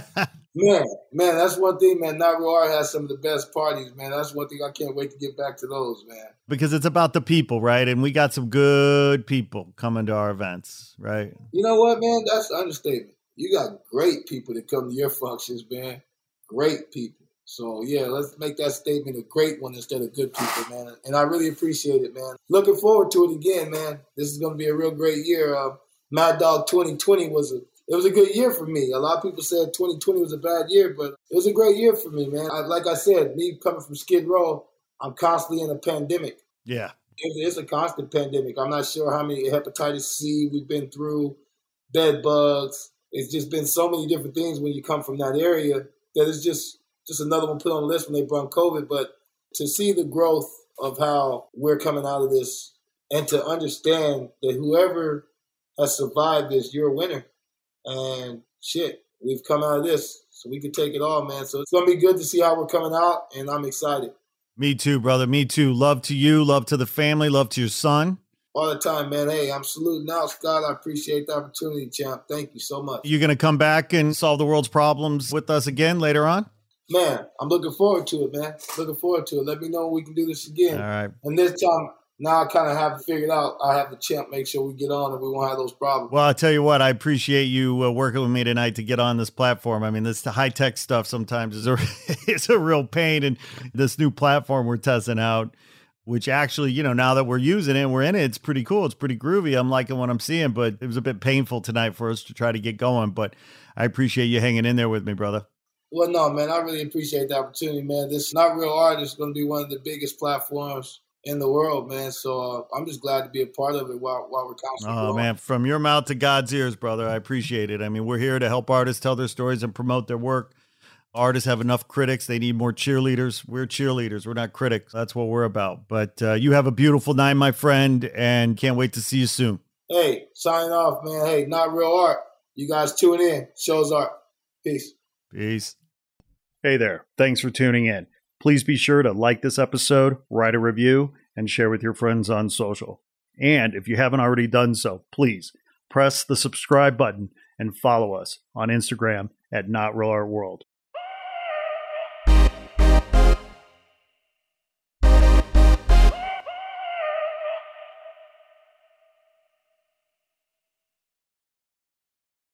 <laughs> man, man, that's one thing, man. Art has some of the best parties, man. That's one thing I can't wait to get back to those, man. Because it's about the people, right? And we got some good people coming to our events, right? You know what, man? That's an understatement. You got great people that come to your functions, man. Great people. So yeah, let's make that statement a great one instead of good people, man. And I really appreciate it, man. Looking forward to it again, man. This is going to be a real great year. Uh, Mad Dog 2020 was a it was a good year for me. A lot of people said 2020 was a bad year, but it was a great year for me, man. I, like I said, me coming from Skid Row, I'm constantly in a pandemic. Yeah, it's a constant pandemic. I'm not sure how many hepatitis C we've been through, bed bugs. It's just been so many different things when you come from that area that it's just just another one put on the list when they brought COVID. But to see the growth of how we're coming out of this and to understand that whoever has survived this, you're a winner. And shit, we've come out of this. So we can take it all, man. So it's going to be good to see how we're coming out, and I'm excited. Me too, brother. Me too. Love to you. Love to the family. Love to your son. All the time, man. Hey, I'm saluting out, Scott. I appreciate the opportunity, champ. Thank you so much. You going to come back and solve the world's problems with us again later on? man, I'm looking forward to it, man. Looking forward to it. Let me know when we can do this again. All right. And this time, now I kind of have figured out. I have the champ make sure we get on and we won't have those problems. Well, I'll tell you what. I appreciate you uh, working with me tonight to get on this platform. I mean, this high tech stuff sometimes is a <laughs> it's a real pain, and this new platform we're testing out. Which actually, you know, now that we're using it, we're in it. It's pretty cool. It's pretty groovy. I'm liking what I'm seeing, but it was a bit painful tonight for us to try to get going. But I appreciate you hanging in there with me, brother. Well, no, man, I really appreciate the opportunity, man. This Not Real Art is going to be one of the biggest platforms in the world, man. So uh, I'm just glad to be a part of it while, while we're constantly. Oh, growing. man, from your mouth to God's ears, brother. I appreciate it. I mean, we're here to help artists tell their stories and promote their work. Artists have enough critics. They need more cheerleaders. We're cheerleaders. We're not critics. That's what we're about. But uh, you have a beautiful night, my friend, and can't wait to see you soon. Hey, signing off, man. Hey, not real art. You guys tune in. ShowzArt. Peace. Peace. Hey there. Thanks for tuning in. Please be sure to like this episode, write a review, and share with your friends on social. And if you haven't already done so, please press the subscribe button and follow us on Instagram at Not World.